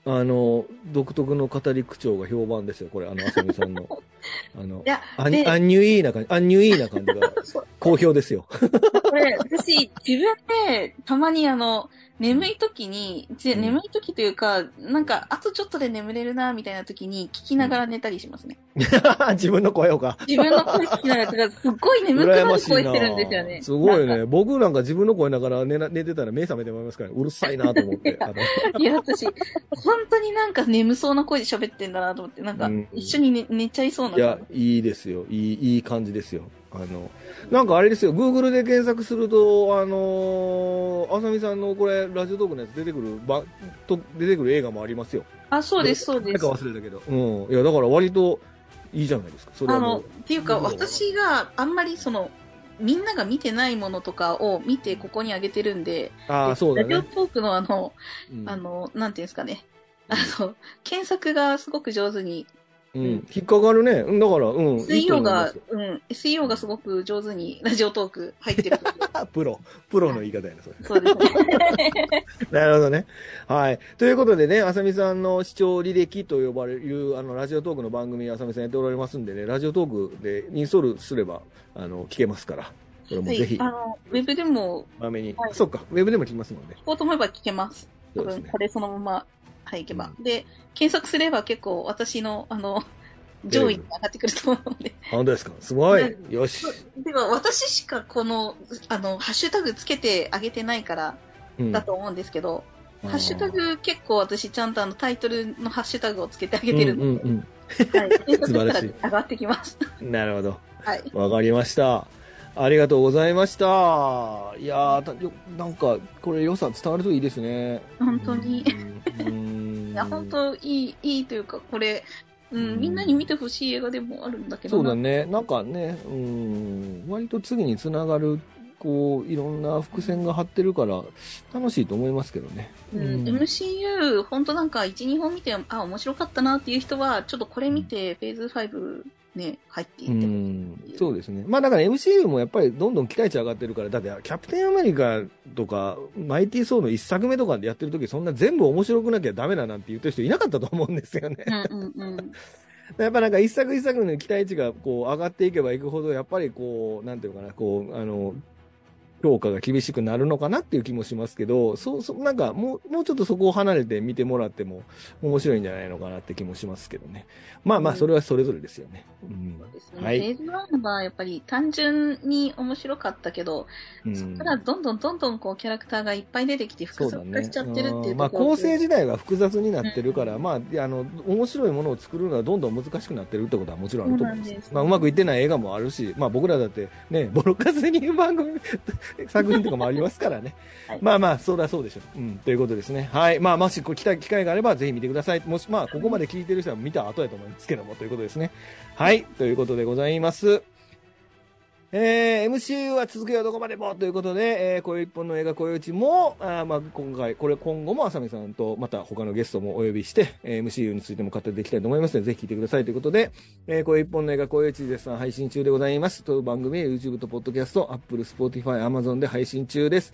あの、独特の語り口調が評判ですよ、これ、あの、あさみさんの。あのい、や、アンでアンニュイーな感じ、アンニュイーな感じが 好評ですよ。これ、私、自分で、たまにあの、眠い時に、ぜうん眠い時というか、なんか、あとちょっとで眠れるな、みたいな時に聞きながら寝たりしますね。自分の声をか。自分の声聞きながら、すっごい眠くなる声してるんですよね。すごいね。僕なんか自分の声ながら寝な寝てたら目覚めてまいりますから、うるさいなと思って。いや、私、本当になんか眠そうな声で喋ってんだなと思って、なんかうん、一緒に寝寝ちゃいそうないや、いいですよ。いい、いい感じですよ。あの、なんかあれですよ、Google で検索すると、あのー、あさみさんのこれ、ラジオトークのやつ出てくる、ば、と、出てくる映画もありますよ。あ、そうです、そうですなんか。忘れたけど。うん。いや、だから割といいじゃないですか。それあの。っていうか、私があんまりその、みんなが見てないものとかを見てここにあげてるんで、ああ、そうだラジオね。トークのあの、うんあの、なんていうんですかね。あの、検索がすごく上手に、うん。引っかかるね。うんだから、うん。いいと SEO が思いますよ、うん、SEO がすごく上手にラジオトーク入ってる。あ プロ。プロの言い方やな、それ。そうですね。なるほどね。はい。ということでね、あさみさんの視聴履歴と呼ばれる、あの、ラジオトークの番組、あさみさんやっておられますんでね、ラジオトークでインストールすれば、あの、聞けますから。これもぜひ、はい、あの、ウェブでも、まめに、はいそっか、ウェブでも聞きますもんね。聞こうと思えば聞けます。多分、こ。れそのまま、はい、いけば。で、検索すれば結構私の、あの、上位に上がってくると思うので。本当ですか？すごいね。よし。では、私しかこの、あの、ハッシュタグつけてあげてないからうんだと思うんですけど、あーハッシュタグ結構私ちゃんとあのタイトルのハッシュタグをつけてあげてるので、うんうんはい。検索したら素晴らしい上がってきます。うん。なるほど。はい。わかりました。ありがとうございました。いやーなんか、これ良さ伝わるといいですね。本当にうん。うんいや、本当いい、いいというか、これ、ううんん、みんなに見てほしい映画でもあるんだけどな。そうだね。なんかね、うん、割と次につながる、こう、いろんな伏線が張ってるから、楽しいと思いますけどね。うん、MCU、本当なんか、1、2本見て、あ、面白かったなっていう人は、ちょっとこれ見て、フェーズ5ね、入っていってそうですね。まあだから MCU もやっぱりどんどん期待値上がってるから、だってキャプテンアメリカとか、マイティー・ソーの一作目とかでやってる時そんな全部面白くなきゃダメだなんて言ってる人いなかったと思うんですよね。うんうんうん。やっぱなんか一作一作の期待値がこう上がっていけばいくほど、やっぱりこう、なんていうのかな、こう、あの、評価が厳しくなるのかなっていう気もしますけど、そう、そう、なんかもう、もうちょっとそこを離れて見てもらっても面白いんじゃないのかなって気もしますけどね。まあまあ、それはそれぞれですよね。うんそうですね。はいフェーズ1はやっぱり単純に面白かったけど、うんそこからどんどんどんどんこうキャラクターがいっぱい出てきて複雑化しちゃってるっていうところうんまあ、構成自体が複雑になってるから、まあ、あの、面白いものを作るのはどんどん難しくなってるってことはもちろんあると思います。そうまあ、うまくいってない映画もあるし、まあ僕らだってね、ボロカスに番組、作品とかもありますからね。はいまあまあ、そりゃそうでしょう。うん、ということですね。はい。まあ、もしこう来た機会があればぜひ見てください。もし、まあ、ここまで聞いてる人は見た後やと思いますけども、ということですね。はい。ということでございます。えー、MCU は続くよどこまでもということで、えー、こういう一本の映画、こういううちも、あまあ、今回、これ今後も浅見さんと、また他のゲストもお呼びして、えー MCU についても語っていきたいと思いますので、ぜひ聞いてくださいということで、えー、こういう一本の映画、こういううち絶賛配信中でございます。という番組 YouTube と Podcast、Apple、Spotify、Amazon で配信中です。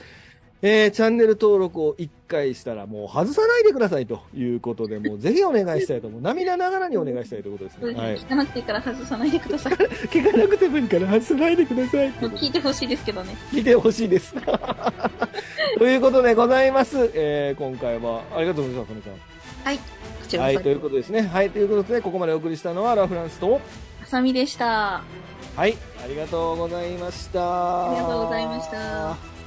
えー、チャンネル登録を1回したらもう外さないでくださいということで、もうぜひお願いしたいと思う。涙ながらにお願いしたいということですね。はい。聞かなくていいから外さないでください。聞かなくてもいいから外さないでください。もう聞いてほしいですけどね。聞いてほしいです。ということでございます。えー、今回はありがとうございます、さん。はい。こちらはい、こということですね。はい、ということで、ここまでお送りしたのはラ・フランスと、そ、あさみでした。はい、ありがとうございました。ありがとうございました。